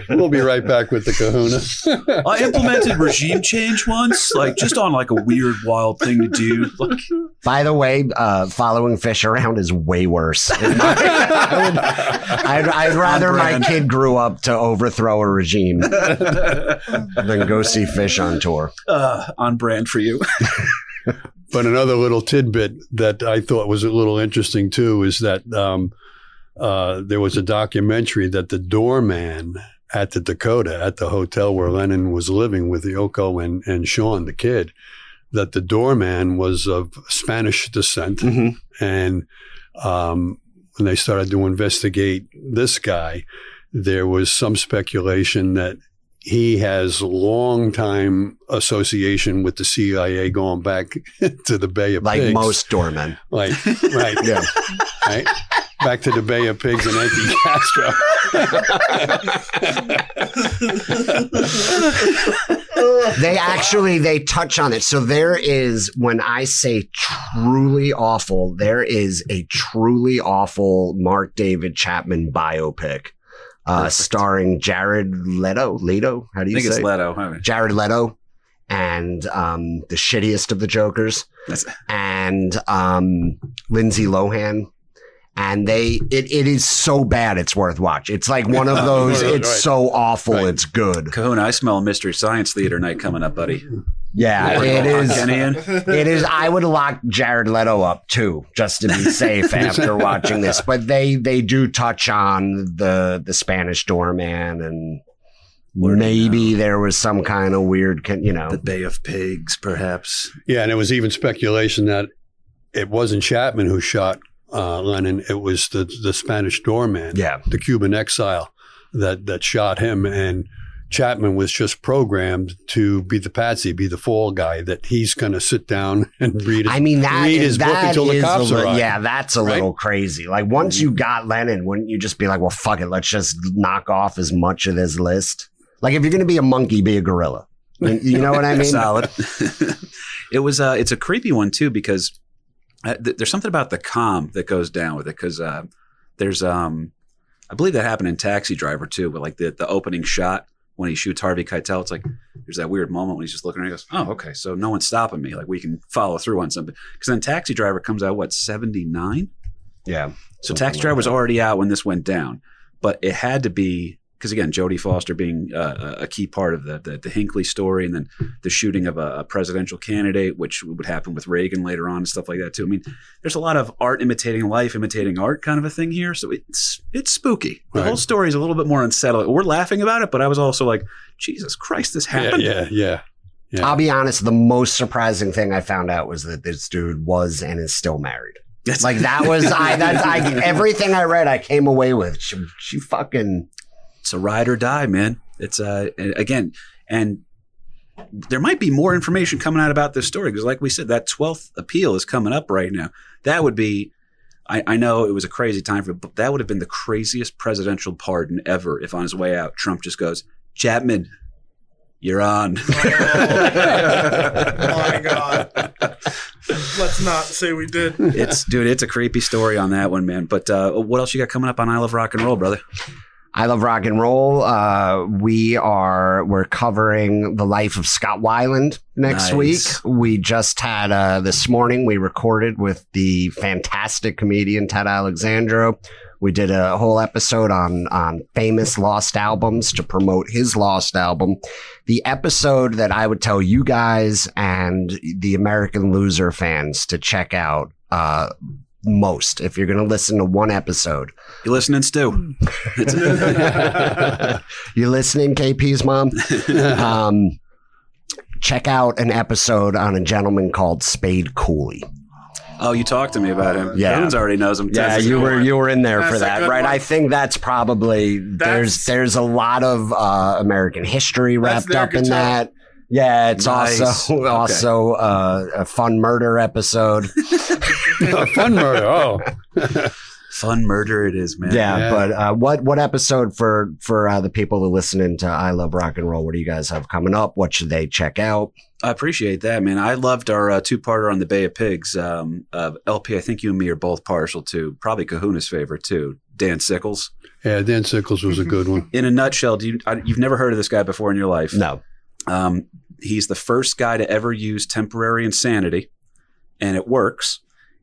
we'll be right back with the Kahuna. I implemented regime change once, like just on like a weird, wild thing to do. Like, By the way, uh, following Phish around is way worse. My- I would, I'd, I'd rather my kid grew up to overthrow a regime than go see Phish on tour. uh, on brand for you. But another little tidbit that I thought was a little interesting too is that um, uh, there was a documentary that the doorman at the Dakota, at the hotel where Lennon was living with Yoko and, and Sean, the kid, that the doorman was of Spanish descent. Mhm. And um, when they started to investigate this guy, there was some speculation that he has long time association with the CIA going back to the Bay of Like Pigs. most doormen. Like, right, Yeah. right. Back to the Bay of Pigs and Anti Castro. They actually they touch on it. So there is when I say truly awful, there is a truly awful Mark David Chapman biopic uh, starring Jared Leto. Leto, how do you I think say? it's Leto. Jared Leto and um, the shittiest of the Jokers That's, and um, Lindsay Lohan. And they, it, it is so bad, it's worth watch. It's like one of those. Right. It's so awful, Right. it's good. Kahuna, I smell a Mystery Science Theater night coming up, buddy. Yeah, it On is. Kenny in? It is. I would lock Jared Leto up too, just to be safe after watching this. But they they do touch on the the Spanish doorman and What maybe there was some kind of weird, you know. The Bay of Pigs, perhaps. Yeah, and it was even speculation that it wasn't Chapman who shot uh, Lennon; it was the the Spanish doorman, Yeah, the Cuban exile, that that shot him. And Chapman was just programmed to be the patsy, be the fall guy. That he's going to sit down and read his I mean that read is his book that until the cops a li- arrive. yeah, that's a Right? little crazy. Like once you got Lennon, wouldn't you just be like, well, fuck it, let's just knock off as much of this list? Like if you're gonna be a monkey, be a gorilla. You, you know what I mean? Solid. it was. Uh, it's a creepy one too because uh, th- there's something about the calm that goes down with it because uh, there's. Um, I believe that happened in Taxi Driver too, but like the the opening shot when he shoots Harvey Keitel, it's like there's that weird moment when he's just looking around. He goes, "Oh, okay, so no one's stopping me. Like we can follow through on something." Because then Taxi Driver comes out what seventy nine. Yeah. So Taxi like Driver was already out when this went down, but it had to be because again, Jodie Foster being uh, a key part of the, the the Hinckley story, and then the shooting of a, a presidential candidate, which would happen with Reagan later on and stuff like that too. I mean, there's a lot of art imitating life, imitating art kind of a thing here. So it's it's spooky. The Right. whole story is a little bit more unsettling. We're laughing about it, but I was also like, Jesus Christ, this happened. yeah, yeah. Yeah. I'll be honest, the most surprising thing I found out was that this dude was and is still married. That's- Like that was I that's I everything I read I came away with. She, she fucking it's a ride or die, man. It's uh again, and there might be more information coming out about this story because, like we said, that twelfth appeal is coming up right now. That would be. I, I know it was a crazy time for, but that would have been the craziest presidential pardon ever. If on his way out, Trump just goes, "Chapman, you're on." Oh my god. Let's not say we did. it's dude, it's a creepy story on that one, man. But uh, what else you got coming up on I Love Rock and Roll, brother? I love rock and roll. Uh, we are we're covering the life of Scott Weiland next Nice. week. We just had uh, this morning. We recorded with the fantastic comedian Ted Alexandro. We did a whole episode on on famous lost albums to promote his lost album. The episode that I would tell you guys and the American Loser fans to check out uh, most if you're going to listen to one episode. you're listening, Stu? you're listening, KP's mom? um, check out an episode on a gentleman called Spade Cooley. oh, you talked to me about him. Yeah. Jones already knows him. Yeah, you were you were in there That's for that, right? one. I think that's probably there's That's- there's a lot of uh, American history wrapped their up in that. Yeah, it's Nice. also Okay. also uh, a fun murder episode. Fun murder. Oh, Fun murder it is, man. Yeah, Yeah. but uh, what what episode for for uh, the people who listening to I Love Rock and Roll? What do you guys have coming up? What should they check out? I appreciate that, man. I loved our uh, two-parter on the Bay of Pigs. Um, uh, LP, I think you and me are both partial to. Probably Kahuna's favorite too. Dan Sickles. Yeah, Dan Sickles was a good one. In a nutshell, do you, I, you've never heard of this guy before in your life? No, Um, he's the first guy to ever use temporary insanity, and it works.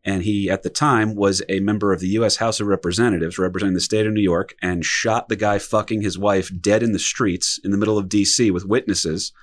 And he, at the time, was a member of the U.S. House of Representatives representing the state of New York and shot the guy fucking his wife dead in the streets in the middle of D.C. with witnesses.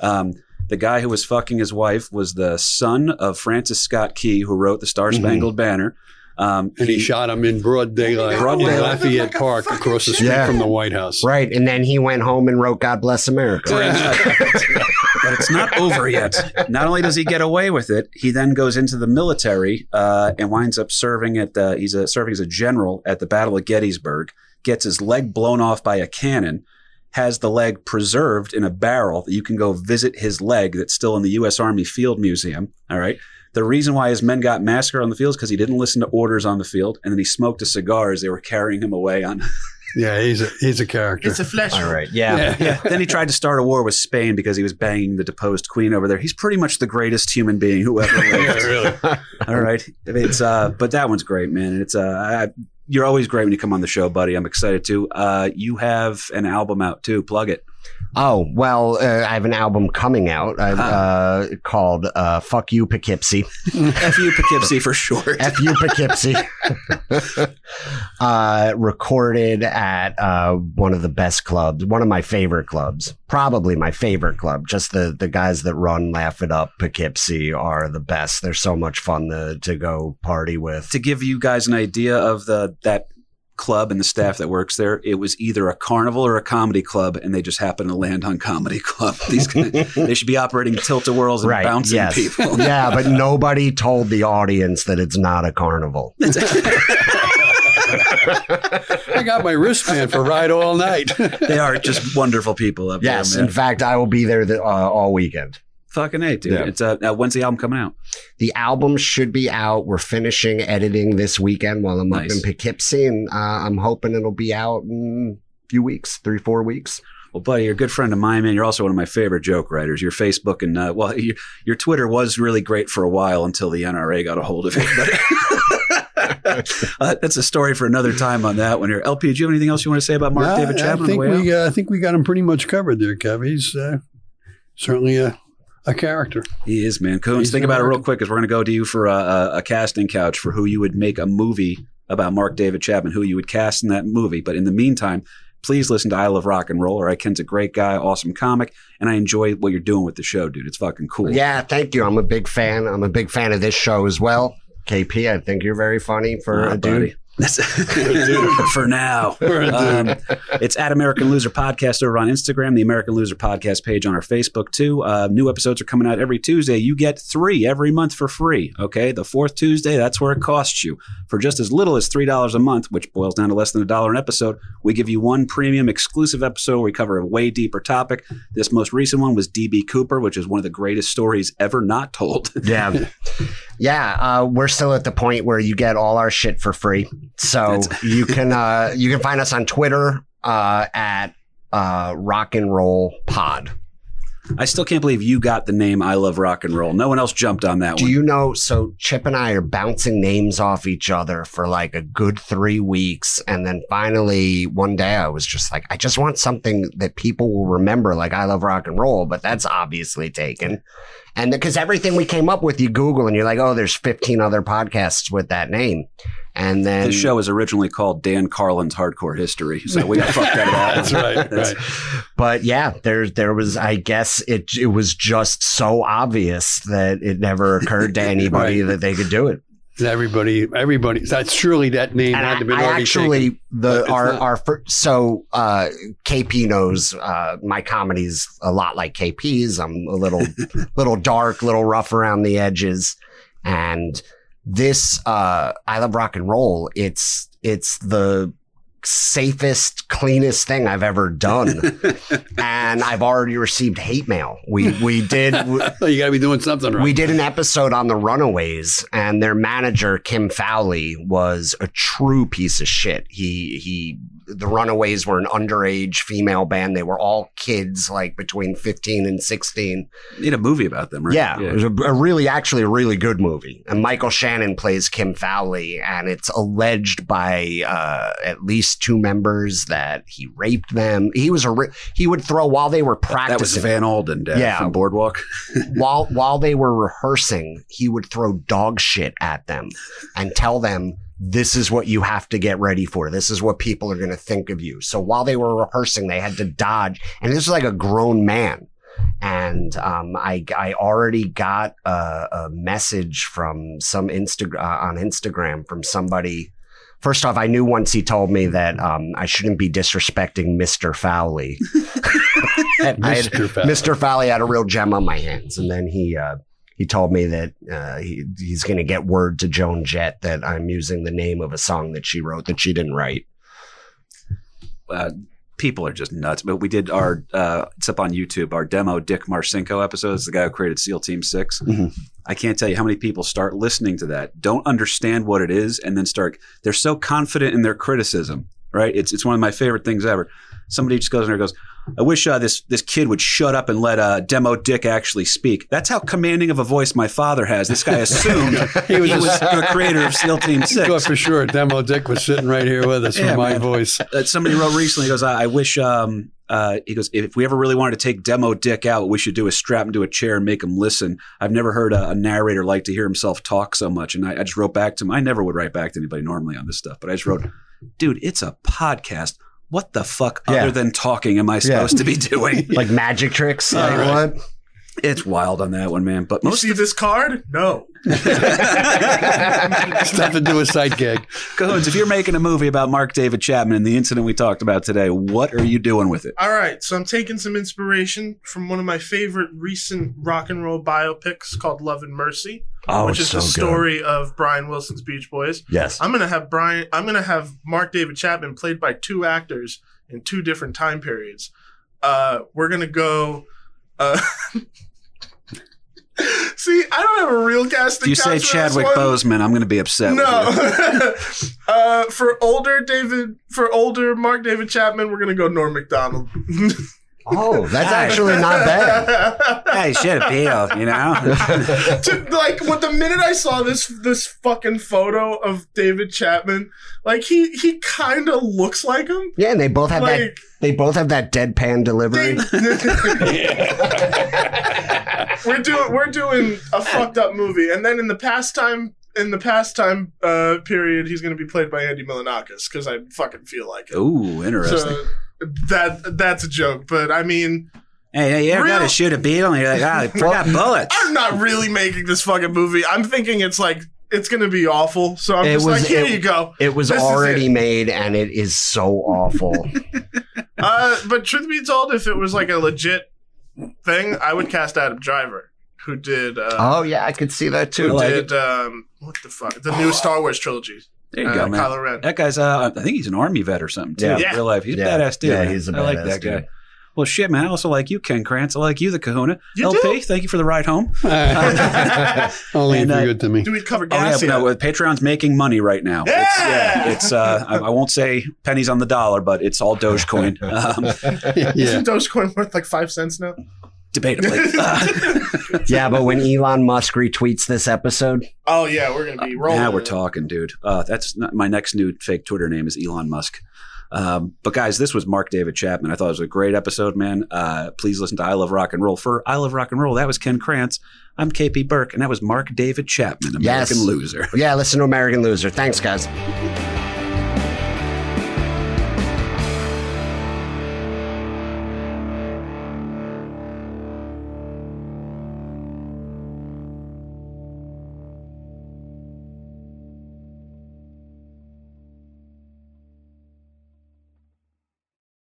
Um, the guy who was fucking his wife was the son of Francis Scott Key, who wrote the Star Spangled Banner. Um, And he, shot him in broad daylight Broad in daylight. Lafayette Park across the street Yeah. from the White House. right. And then he went home and wrote "God Bless America." but it's not over yet. Not only does he get away with it, he then goes into the military uh, and winds up serving at. Uh, he's a, serving as a general at the Battle of Gettysburg. Gets his leg blown off by a cannon. Has the leg preserved in a barrel that you can go visit his leg that's still in the U.S. Army Field Museum. All right. The reason why his men got massacred on the field is because he didn't listen to orders on the field, and then he smoked a cigar as they were carrying him away on Yeah, he's a he's a character. It's a flesh. All right. Yeah. yeah. then he tried to start a war with Spain because he was banging the deposed queen over there. He's pretty much the greatest human being who ever lived. Yeah, really. All right, it's uh, but that one's great, man. It's uh, I, you're always great when you come on the show, buddy. I'm excited to. Uh, you have an album out too. Plug it. Oh well, uh, I have an album coming out uh, uh, called uh, "Fuck You Poughkeepsie." F U Poughkeepsie for short. F U Poughkeepsie. uh, recorded at uh, one of the best clubs, one of my favorite clubs, probably my favorite club. Just the the guys that run Laugh It Up Poughkeepsie are the best. They're so much fun to to go party with. to give you guys an idea of the that club and the staff that works there, it was either a carnival or a comedy club, and they just happened to land on comedy club. These guys, they should be operating tilt a whirls and Right? bouncing Yes. people. yeah, but nobody told the audience that it's not a carnival. I got my wristband for ride all night. they are just wonderful people up Yes, there, Yes, in fact, I will be there the, uh, all weekend. Fucking A, dude. Yeah. It's uh, now, when's the album coming out? The album should be out. We're finishing editing this weekend while I'm Nice. up in Poughkeepsie, and uh, I'm hoping it'll be out in a few weeks, three, four weeks. Well, buddy, you're a good friend of mine, man. You're also one of my favorite joke writers. Your Facebook and uh, well, your, your Twitter was really great for a while until the NRA got a hold of it. But uh, that's a story for another time on that one. Here, LP, do you have anything else you want to say about Mark No, David I Chapman? on the think we uh, I think we got him pretty much covered there, Kev. He's uh, certainly a a character. He is, man. Coons, think an about it real quick, because we're going to go to you for a, a, a casting couch for who you would make a movie about Mark David Chapman, who you would cast in that movie. But in the meantime, please listen to I Love Rock and Roll. Or I Ken's a great guy, awesome comic, and I enjoy what you're doing with the show, dude. It's fucking cool. Yeah, thank you. I'm a big fan. I'm a big fan of this show as well. KP, I think you're very funny for a dude. buddy. That's for now. Um, it's at American Loser Podcast over on Instagram, the American Loser Podcast page on our Facebook too. Uh, new episodes are coming out every Tuesday. You get three every month for free. Okay, the fourth Tuesday, that's where it costs you for just as little as three dollars a month, which boils down to less than a dollar an episode. We give you one premium exclusive episode where we cover a way deeper topic. This most recent one was DB Cooper, which is one of the greatest stories ever not told. Yeah. yeah. Uh, we're still at the point where you get all our shit for free. So you can uh, you can find us on Twitter uh, at uh, Rock and Roll Pod. I still can't believe you got the name I Love Rock and Roll. No one else jumped on that Do one. you know? So Chip and I are bouncing names off each other for like a good three weeks. And then finally, one day I was just like, I just want something that people will remember, like I love rock and roll, but that's obviously taken. And because everything we came up with, you Google and you're like, oh, there's 15 other podcasts with that name. And then This show was originally called Dan Carlin's Hardcore History, so we got fucked out of that. That's right. That's- right. but yeah, there there was I guess it it was just so obvious that it never occurred to anybody Right. that they could do it. Everybody, everybody. That's surely that name And had I, to I already actually the our not. our fir- so uh, KP knows uh, my comedy's a lot like KP's. I'm a little little dark, little rough around the edges, and this uh, I love rock and roll. It's it's the safest, cleanest thing I've ever done. and I've already received hate mail. We we did Oh, you got to be doing something right. we did an episode on the Runaways, and their manager Kim Fowley was a true piece of shit. He he. The Runaways were an underage female band. They were all kids, like between fifteen and sixteen. Need a movie about them, right? Yeah, it was a, a really, actually, a really good movie. And Michael Shannon plays Kim Fowley, and it's alleged by uh, at least two members that he raped them. He was a ri- he would throw while they were practicing. That was Van Alden, Dad, Yeah. from Boardwalk. while while they were rehearsing, he would throw dog shit at them and tell them this is what you have to get ready for. This is what people are going to think of you. So while they were rehearsing, they had to dodge, and this was like a grown man. And um, I I already got a, a message from some Insta uh, on Instagram from somebody. First off, I knew once he told me that um, I shouldn't be disrespecting Mr. Fowley. I had- Mr. Fowley. Mr. Fowley had a real gem on my hands, and then he uh, he told me that uh, he, he's going to get word to Joan Jett that I'm using the name of a song that she wrote that she didn't write. uh, people are just nuts. But we did our uh, it's up on YouTube. Our demo Dick Marcinko episodes. The guy who created SEAL Team 6 Mhm. I can't tell you how many people start listening to that, don't understand what it is, and then start. They're so confident in their criticism. Right? It's it's one of my favorite things ever. Somebody just goes in there and goes. I wish uh, this this kid would shut up and let uh, Demo Dick actually speak. That's how commanding of a voice my father has. This guy assumed he was, the creator of SEAL Team Six. Go for sure. Demo Dick was sitting right here with us Yeah, for my man. voice. that somebody wrote recently. He goes, I, I wish. Um, uh, he goes, if we ever really wanted to take demo Dick out, what we should do is strap him to a chair and make him listen. I've never heard a, a narrator like to hear himself talk so much. And I, I just wrote back to him. I never would write back to anybody normally on this stuff, but I just wrote, dude, it's a podcast. What the fuck, Yeah. other than talking, am I supposed to be doing? Like magic tricks? Like right. what? it's wild on that one, man. But You most see this card? No. It's nothing to do with sight gag. Cahoons, if you're making a movie about Mark David Chapman and the incident we talked about today, what are you doing with it? All right, so I'm taking some inspiration from one of my favorite recent rock and roll biopics called Love and Mercy, Oh, which it's is so the good. story of Brian Wilson's Beach Boys. Yes. I'm gonna have Brian. I'm gonna have Mark David Chapman played by two actors in two different time periods. Uh, we're gonna go. Uh, see, I don't have a real casting. If you say Chadwick. Boseman, I'm going to be upset. No. uh, for older David, for older Mark David Chapman, we're gonna go Norm Macdonald. Oh, that's actually not bad. Hey, shit, Bill, you know? to, like, with the minute I saw this this fucking photo of David Chapman, like he he kind of looks like him. Yeah, and they both have that. They both have that deadpan delivery. we're doing we're doing a fucked up movie, and then in the pastime in the pastime uh, period, he's going to be played by Andy Milonakis because I fucking feel like it. Ooh, interesting. So that that's a joke, but I mean, hey, hey, you ever gotta shoot a beetle and you're like, ah, I forgot bullets. I'm not really making this fucking movie. I'm thinking it's like it's going to be awful. So I'm It just was- like, here it- you go. It was This is already it. made, and it is so awful. Uh, but truth be told, if it was like a legit thing, I would cast Adam Driver, who did uh, oh yeah, I could see that who too. like did um, what the fuck the new Star Wars trilogy. There you uh, go, man. Kylo Ren. That guy's, uh, I think he's an army vet or something, too. Yeah. Yeah. real life. He's Yeah. a badass dude. Yeah, man. he's a I like badass that guy. Well, shit, man. I also like you, Ken Krantz. I like you, the kahuna. You LP, do? thank you for the ride home. Only And, if uh, you're good to me. Do we cover Oh, yeah, gas but no, Patreon's making money right now. It's, Yeah! it's uh, I, I won't say pennies on the dollar, but it's all Dogecoin. Um, yeah. Isn't Dogecoin worth like five cents now? Debatably. Uh, yeah, but when Elon Musk retweets this episode, Oh yeah, we're gonna be rolling. now we're talking, dude. Uh, that's not, my next new fake Twitter name is Elon Musk. Um, but guys, this was Mark David Chapman. I thought it was a great episode, man. Uh, please listen to I Love Rock and Roll. For I Love Rock and Roll, that was Ken Krantz. I'm KP Burke, and that was Mark David Chapman, American Yes. loser. yeah, listen to American Loser. Thanks, guys.